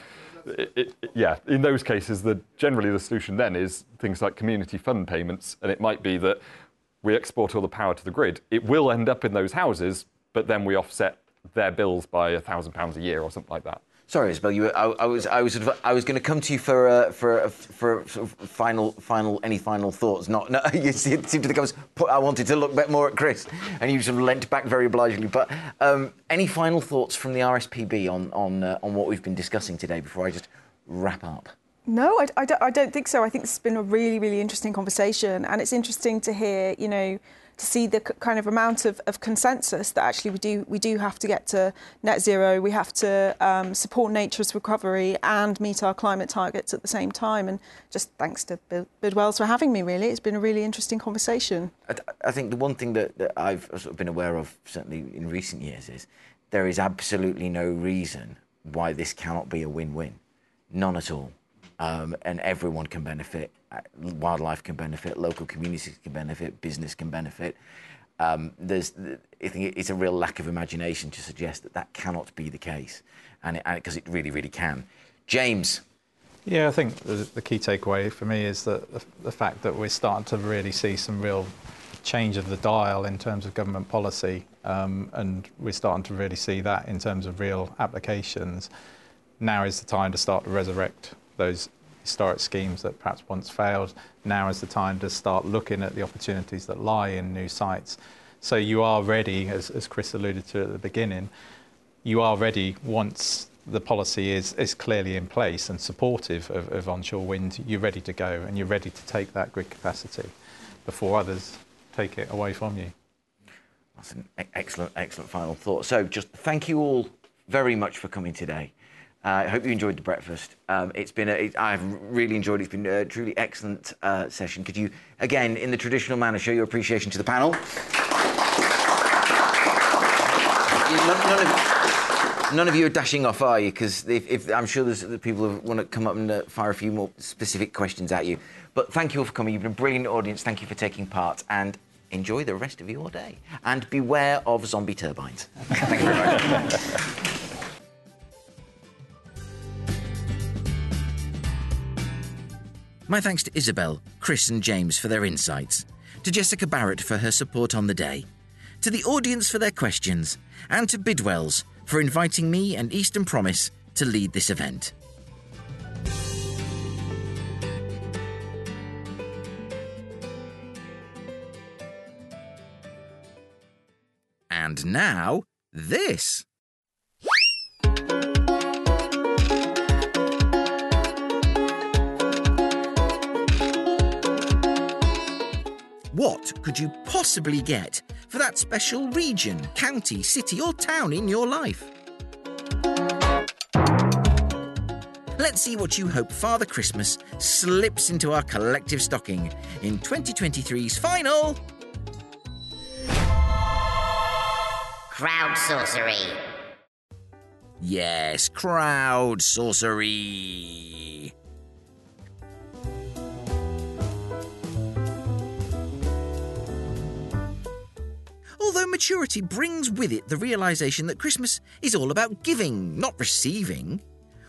it, it, yeah, in those cases, the, generally the solution then is things like community fund payments, and it might be that we export all the power to the grid. It will end up in those houses, but then we offset their bills by a thousand pounds a year or something like that. Sorry, Isobel. You, were, I, I was, I was, I was going to come to you for, uh, for, uh, for, final, final, any final thoughts. Not, no, you seem to think I was. I wanted to look back more at Chris, and you sort of leant back very obligingly. But um, any final thoughts from the RSPB on, on, uh, on what we've been discussing today before I just wrap up? No, I, I, don't, I don't think so. I think this has been a really, really interesting conversation, and it's interesting to hear, you know, to see the kind of amount of, of consensus that actually we do we do have to get to net zero. We have to um, support nature's recovery and meet our climate targets at the same time. And just thanks to Bid- Bidwells for having me. Really, it's been a really interesting conversation. I, I think the one thing that, that I've sort of been aware of, certainly in recent years, is there is absolutely no reason why this cannot be a win-win. None at all. Um, and everyone can benefit. Wildlife can benefit. Local communities can benefit. Business can benefit. Um, there's, I think it's a real lack of imagination to suggest that that cannot be the case, and because it, really, really can. James, Yeah, I think the, the key takeaway for me is that the, the fact that we're starting to really see some real change of the dial in terms of government policy, um, and we're starting to really see that in terms of real applications. Now is the time to start to resurrect those historic schemes that perhaps once failed. Now is the time to start looking at the opportunities that lie in new sites. So you are ready, as, as Chris alluded to at the beginning, you are ready once the policy is, is clearly in place and supportive of, of onshore wind, you're ready to go and you're ready to take that grid capacity before others take it away from you. That's an excellent, excellent final thought. So, just thank you all very much for coming today. Uh, I hope you enjoyed the breakfast. Um, it's been, a, it, I've really enjoyed it. It's been a truly excellent uh, session. Could you, again, in the traditional manner, show your appreciation to the panel? none, of, none, of, you are dashing off, are you? Because I'm sure there's the people who want to come up and uh, fire a few more specific questions at you. But thank you all for coming. You've been a brilliant audience. Thank you for taking part. And enjoy the rest of your day. And beware of zombie turbines. Thank you very much. My thanks to Isobel, Chris, and James for their insights, to Jessica Barrett for her support on the day, to the audience for their questions, and to Bidwells for inviting me and Eastern Promise to lead this event. And now, this. What could you possibly get for that special region, county, city, or town in your life? Let's see what you hope Father Christmas slips into our collective stocking in 2023's final. Crowdsourcery. Yes, crowdsourcery. Although maturity brings with it the realization that Christmas is all about giving, not receiving,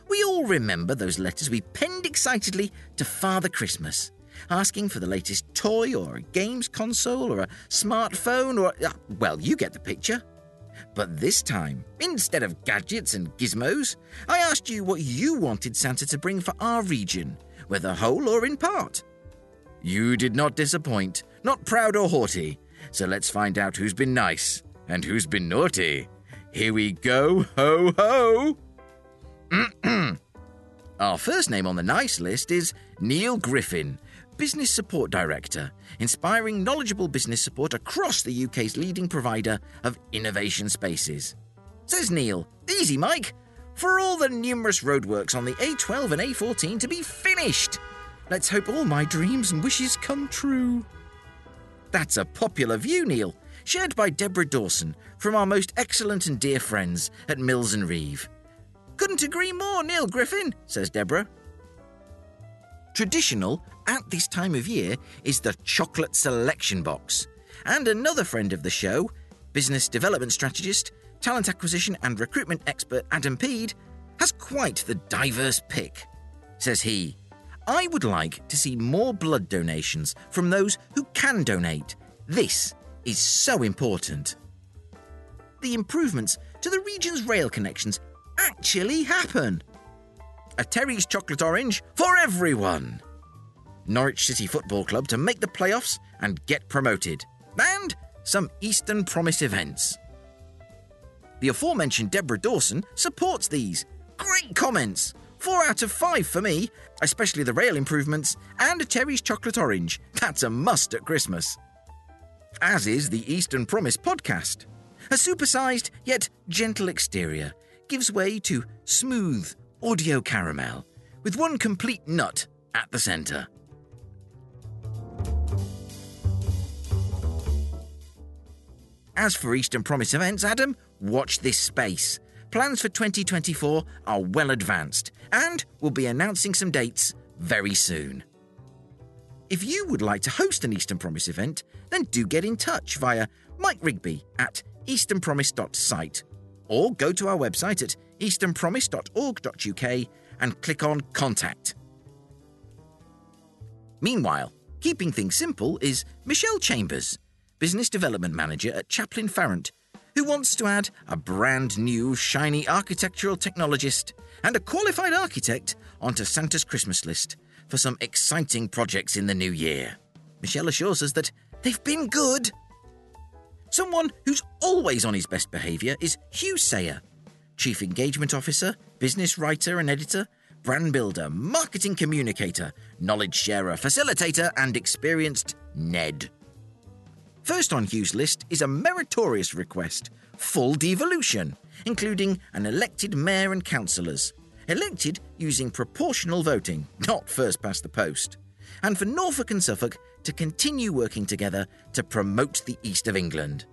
we all remember those letters we penned excitedly to Father Christmas, asking for the latest toy or a games console or a smartphone or. Uh, well, you get the picture. But this time, instead of gadgets and gizmos, I asked you what you wanted Santa to bring for our region, whether whole or in part. You did not disappoint, not proud or haughty, so let's find out who's been nice and who's been naughty. Here we go, ho ho! Our first name on the nice list is Neil Griffin, Business Support Director, inspiring knowledgeable business support across the UK's leading provider of innovation spaces. Says Neil, easy, Mike, for all the numerous roadworks on the A12 and A14 to be finished. Let's hope all my dreams and wishes come true. That's a popular view, Neil, shared by Deborah Dawson from our most excellent and dear friends at Mills and Reeve. Couldn't agree more, Neil Griffin, says Deborah. Traditional at this time of year is the chocolate selection box. And another friend of the show, business development strategist, talent acquisition and recruitment expert Adam Peed, has quite the diverse pick. Says he, I would like to see more blood donations from those who can donate. This is so important. The improvements to the region's rail connections actually happen. A Terry's chocolate orange for everyone. Norwich City Football Club to make the playoffs and get promoted. And some Eastern Promise events. The aforementioned Deborah Dawson supports these. Great comments! Four out of five for me, especially the rail improvements and a Terry's chocolate orange. That's a must at Christmas. As is the Eastern Promise podcast. A supersized yet gentle exterior gives way to smooth audio caramel with one complete nut at the centre. As for Eastern Promise events, Adam, watch this space. Plans for 2024 are well advanced, and we'll be announcing some dates very soon. If you would like to host an Eastern Promise event, then do get in touch via Mike Rigby at easternpromise.site or go to our website at easternpromise.org.uk and click on Contact. Meanwhile, keeping things simple is Michelle Chambers, Business Development Manager at Chaplin Farrant, who wants to add a brand new shiny architectural technologist and a qualified architect onto Santa's Christmas list for some exciting projects in the new year. Michelle assures us that they've been good. Someone who's always on his best behaviour is Hugh Sayer, Chief Engagement Officer, business writer and editor, brand builder, marketing communicator, knowledge sharer, facilitator, and experienced NED. First on Hugh's list is a meritorious request full devolution, including an elected mayor and councillors, elected using proportional voting, not first past the post, and for Norfolk and Suffolk to continue working together to promote the East of England.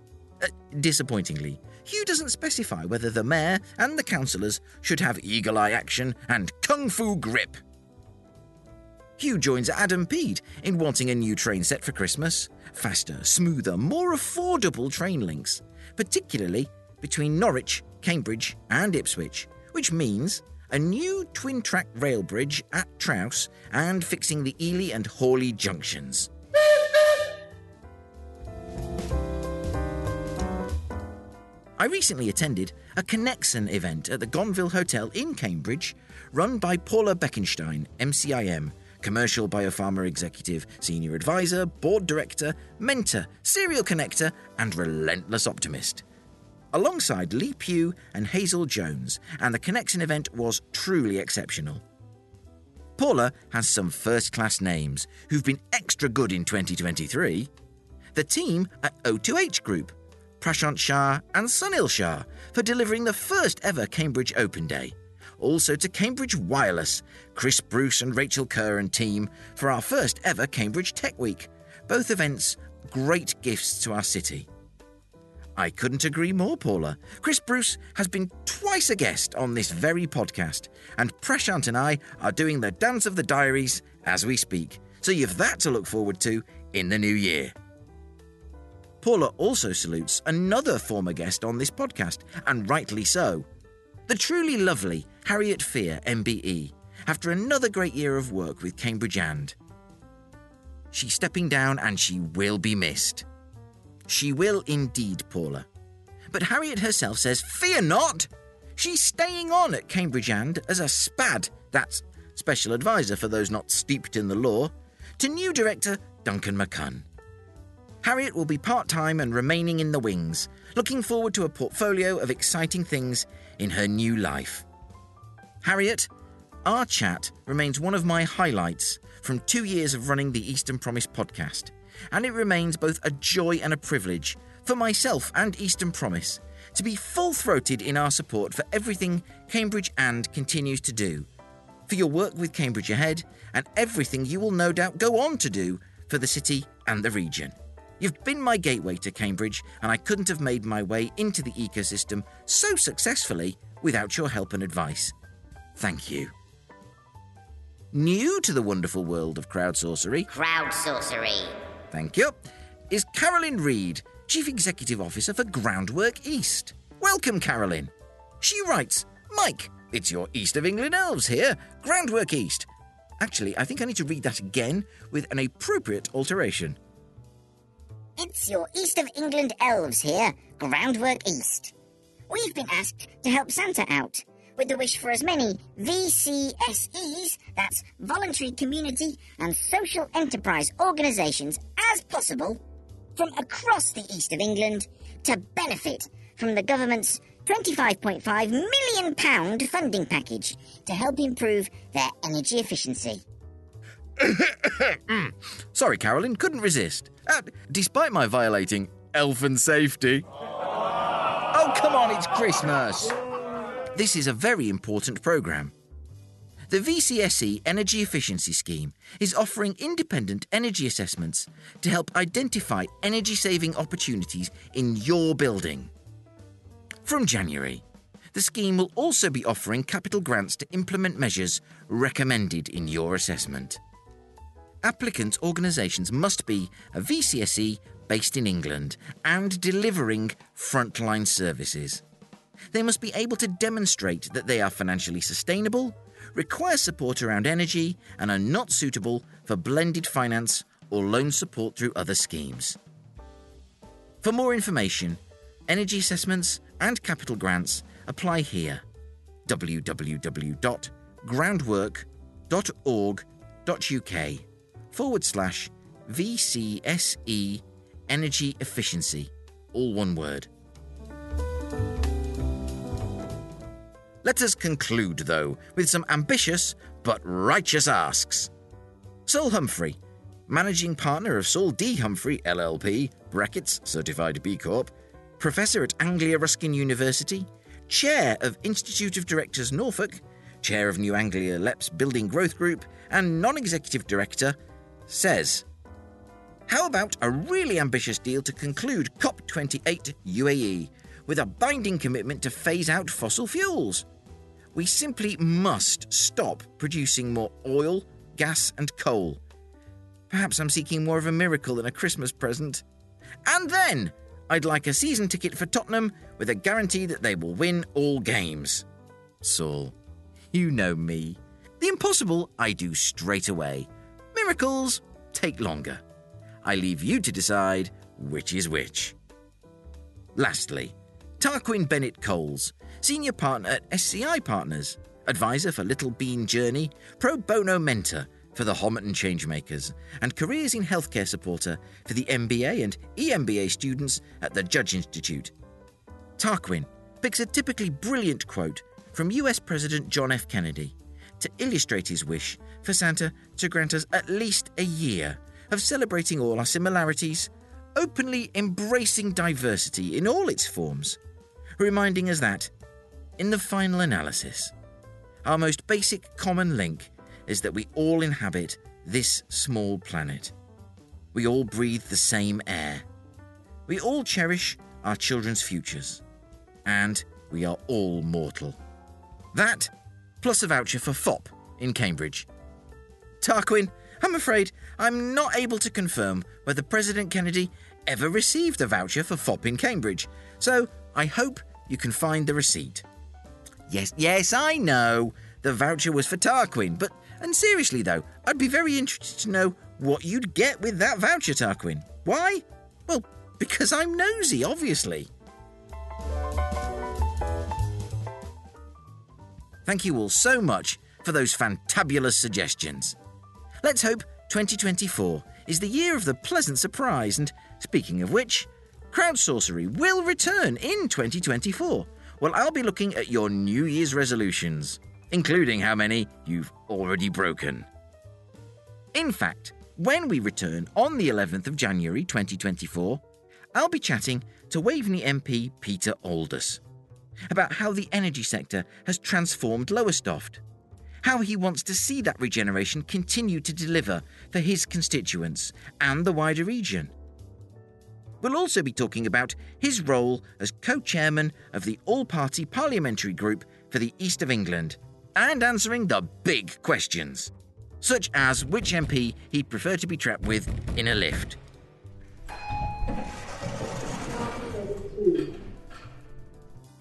Uh, disappointingly, Hugh doesn't specify whether the mayor and the councillors should have eagle eye action and kung fu grip. Hugh joins Adam Peed in wanting a new train set for Christmas, faster, smoother, more affordable train links, particularly between Norwich, Cambridge, and Ipswich, which means a new twin track rail bridge at Trowse and fixing the Ely and Haughley junctions. I recently attended a Connexon event at the Gonville Hotel in Cambridge, run by Paula Beckenstein, MCIM, commercial biopharma executive, senior advisor, board director, mentor, serial connector, and relentless optimist. Alongside Lee Pugh and Hazel Jones, and the connection event was truly exceptional. Paula has some first class names who've been extra good in 2023. The team at O2H Group, Prashant Shah and Sunil Shah for delivering the first ever Cambridge Open Day. Also to Cambridge Wireless, Chris Bruce and Rachel Kerr and team for our first ever Cambridge Tech Week. Both events great gifts to our city. I couldn't agree more, Paula. Chris Bruce has been twice a guest on this very podcast, and Prashant and I are doing the Dance of the Diaries as we speak, so you've that to look forward to in the new year. Paula also salutes another former guest on this podcast, and rightly so. The truly lovely Harriet Fear, MBE, after another great year of work with Cambridge and. She's stepping down and she will be missed. She will indeed, Paula. But Harriet herself says, Fear not! She's staying on at Cambridge and as a SPAD, that's Special Advisor for those not steeped in the law, to new director Duncan McCunn. Harriet will be part time and remaining in the wings, looking forward to a portfolio of exciting things in her new life. Harriet, our chat remains one of my highlights from two years of running the Eastern Promise podcast, and it remains both a joy and a privilege for myself and Eastern Promise to be full throated in our support for everything Cambridge and continues to do, for your work with Cambridge Ahead, and everything you will no doubt go on to do for the city and the region. You've been my gateway to Cambridge, and I couldn't have made my way into the ecosystem so successfully without your help and advice. Thank you. New to the wonderful world of crowdsourcery, Crowd sorcery. thank you, is Carolyn Reed, Chief Executive Officer for Groundwork East. Welcome, Carolyn. She writes, Mike, it's your East of England elves here, Groundwork East. Actually, I think I need to read that again with an appropriate alteration. It's your East of England elves here, Groundwork East. We've been asked to help Santa out with the wish for as many VCSEs, that's voluntary community and social enterprise organisations, as possible from across the East of England to benefit from the government's £25.5 million funding package to help improve their energy efficiency. Sorry, Carolyn, couldn't resist. Uh, despite my violating elfin safety. Oh, come on, it's Christmas! This is a very important programme. The VCSE Energy Efficiency Scheme is offering independent energy assessments to help identify energy saving opportunities in your building. From January, the scheme will also be offering capital grants to implement measures recommended in your assessment. Applicant organisations must be a VCSE based in England and delivering frontline services. They must be able to demonstrate that they are financially sustainable, require support around energy, and are not suitable for blended finance or loan support through other schemes. For more information, energy assessments and capital grants apply here www.groundwork.org.uk forward slash VCSE Energy Efficiency, all one word. Let us conclude, though, with some ambitious but righteous asks. Saul Humphrey, managing partner of Saul D. Humphrey LLP, brackets certified B Corp, professor at Anglia Ruskin University, chair of Institute of Directors Norfolk, chair of New Anglia LEP's Building Growth Group and non executive director, says How about a really ambitious deal to conclude COP28 UAE with a binding commitment to phase out fossil fuels? We simply must stop producing more oil, gas, and coal. Perhaps I'm seeking more of a miracle than a Christmas present. And then, I'd like a season ticket for Tottenham with a guarantee that they will win all games. Saul, you know me. The impossible I do straight away. Miracles take longer. I leave you to decide which is which. Lastly, Tarquin Bennett Coles, Senior Partner at SCI Partners, Advisor for Little Bean Journey, Pro Bono Mentor for the Homerton Changemakers, and Careers in Healthcare Supporter for the MBA and EMBA students at the Judge Institute. Tarquin picks a typically brilliant quote from US President John F. Kennedy to illustrate his wish for Santa to grant us at least a year of celebrating all our similarities, openly embracing diversity in all its forms, reminding us that, in the final analysis, our most basic common link is that we all inhabit this small planet. We all breathe the same air. We all cherish our children's futures. And we are all mortal. That, plus a voucher for FOP in Cambridge. Tarquin, I'm afraid I'm not able to confirm whether President Kennedy ever received a voucher for FOP in Cambridge, so I hope you can find the receipt. Yes, yes, I know. The voucher was for Tarquin, but and seriously though, I'd be very interested to know what you'd get with that voucher, Tarquin. Why? Well, because I'm nosy, obviously. Thank you all so much for those fantabulous suggestions. Let's hope 2024 is the year of the pleasant surprise, and speaking of which, crowdsourcery will return in 2024. Well, I'll be looking at your New Year's resolutions, including how many you've already broken. In fact, when we return on the 11th of January 2024, I'll be chatting to Waveney MP Peter Aldous about how the energy sector has transformed Lowestoft, how he wants to see that regeneration continue to deliver for his constituents and the wider region. We'll also be talking about his role as co chairman of the All Party Parliamentary Group for the East of England and answering the big questions, such as which MP he'd prefer to be trapped with in a lift.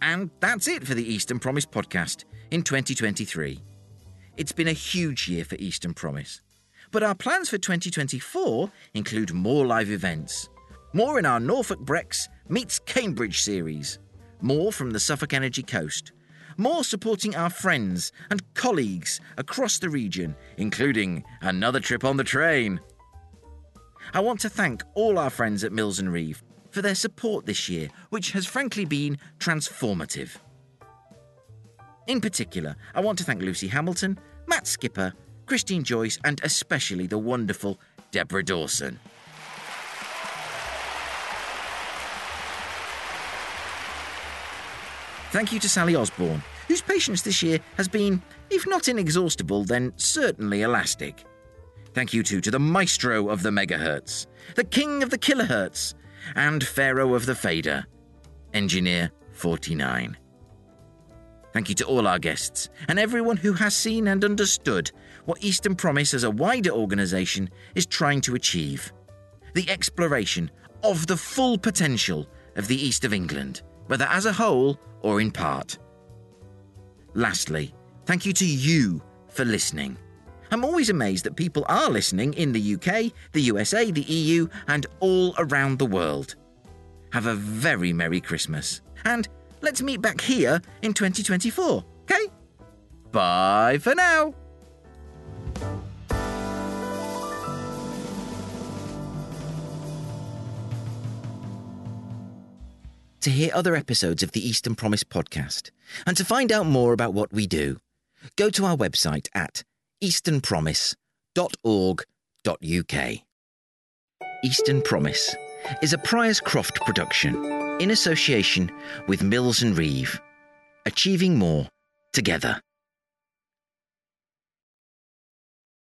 And that's it for the Eastern Promise podcast in 2023. It's been a huge year for Eastern Promise. But our plans for 2024 include more live events, more in our Norfolk Brecks meets Cambridge series, more from the Suffolk Energy Coast, more supporting our friends and colleagues across the region, including another trip on the train. I want to thank all our friends at Mills and Reeve for their support this year, which has frankly been transformative. In particular, I want to thank Lucy Hamilton, Matt Skipper, Christine Joyce, and especially the wonderful Deborah Dawson. Thank you to Sally Osborne, whose patience this year has been, if not inexhaustible, then certainly elastic. Thank you too to the maestro of the megahertz, the king of the kilohertz, and pharaoh of the fader, Engineer 49. Thank you to all our guests and everyone who has seen and understood what Eastern Promise as a wider organisation is trying to achieve the exploration of the full potential of the East of England, whether as a whole or in part. Lastly, thank you to you for listening. I'm always amazed that people are listening in the UK, the USA, the EU, and all around the world. Have a very Merry Christmas, and let's meet back here in 2024, okay? Bye for now. To hear other episodes of the Eastern Promise podcast and to find out more about what we do, go to our website at easternpromise.org.uk. Eastern Promise is a Priors Croft production in association with Mills and Reeve, achieving more together.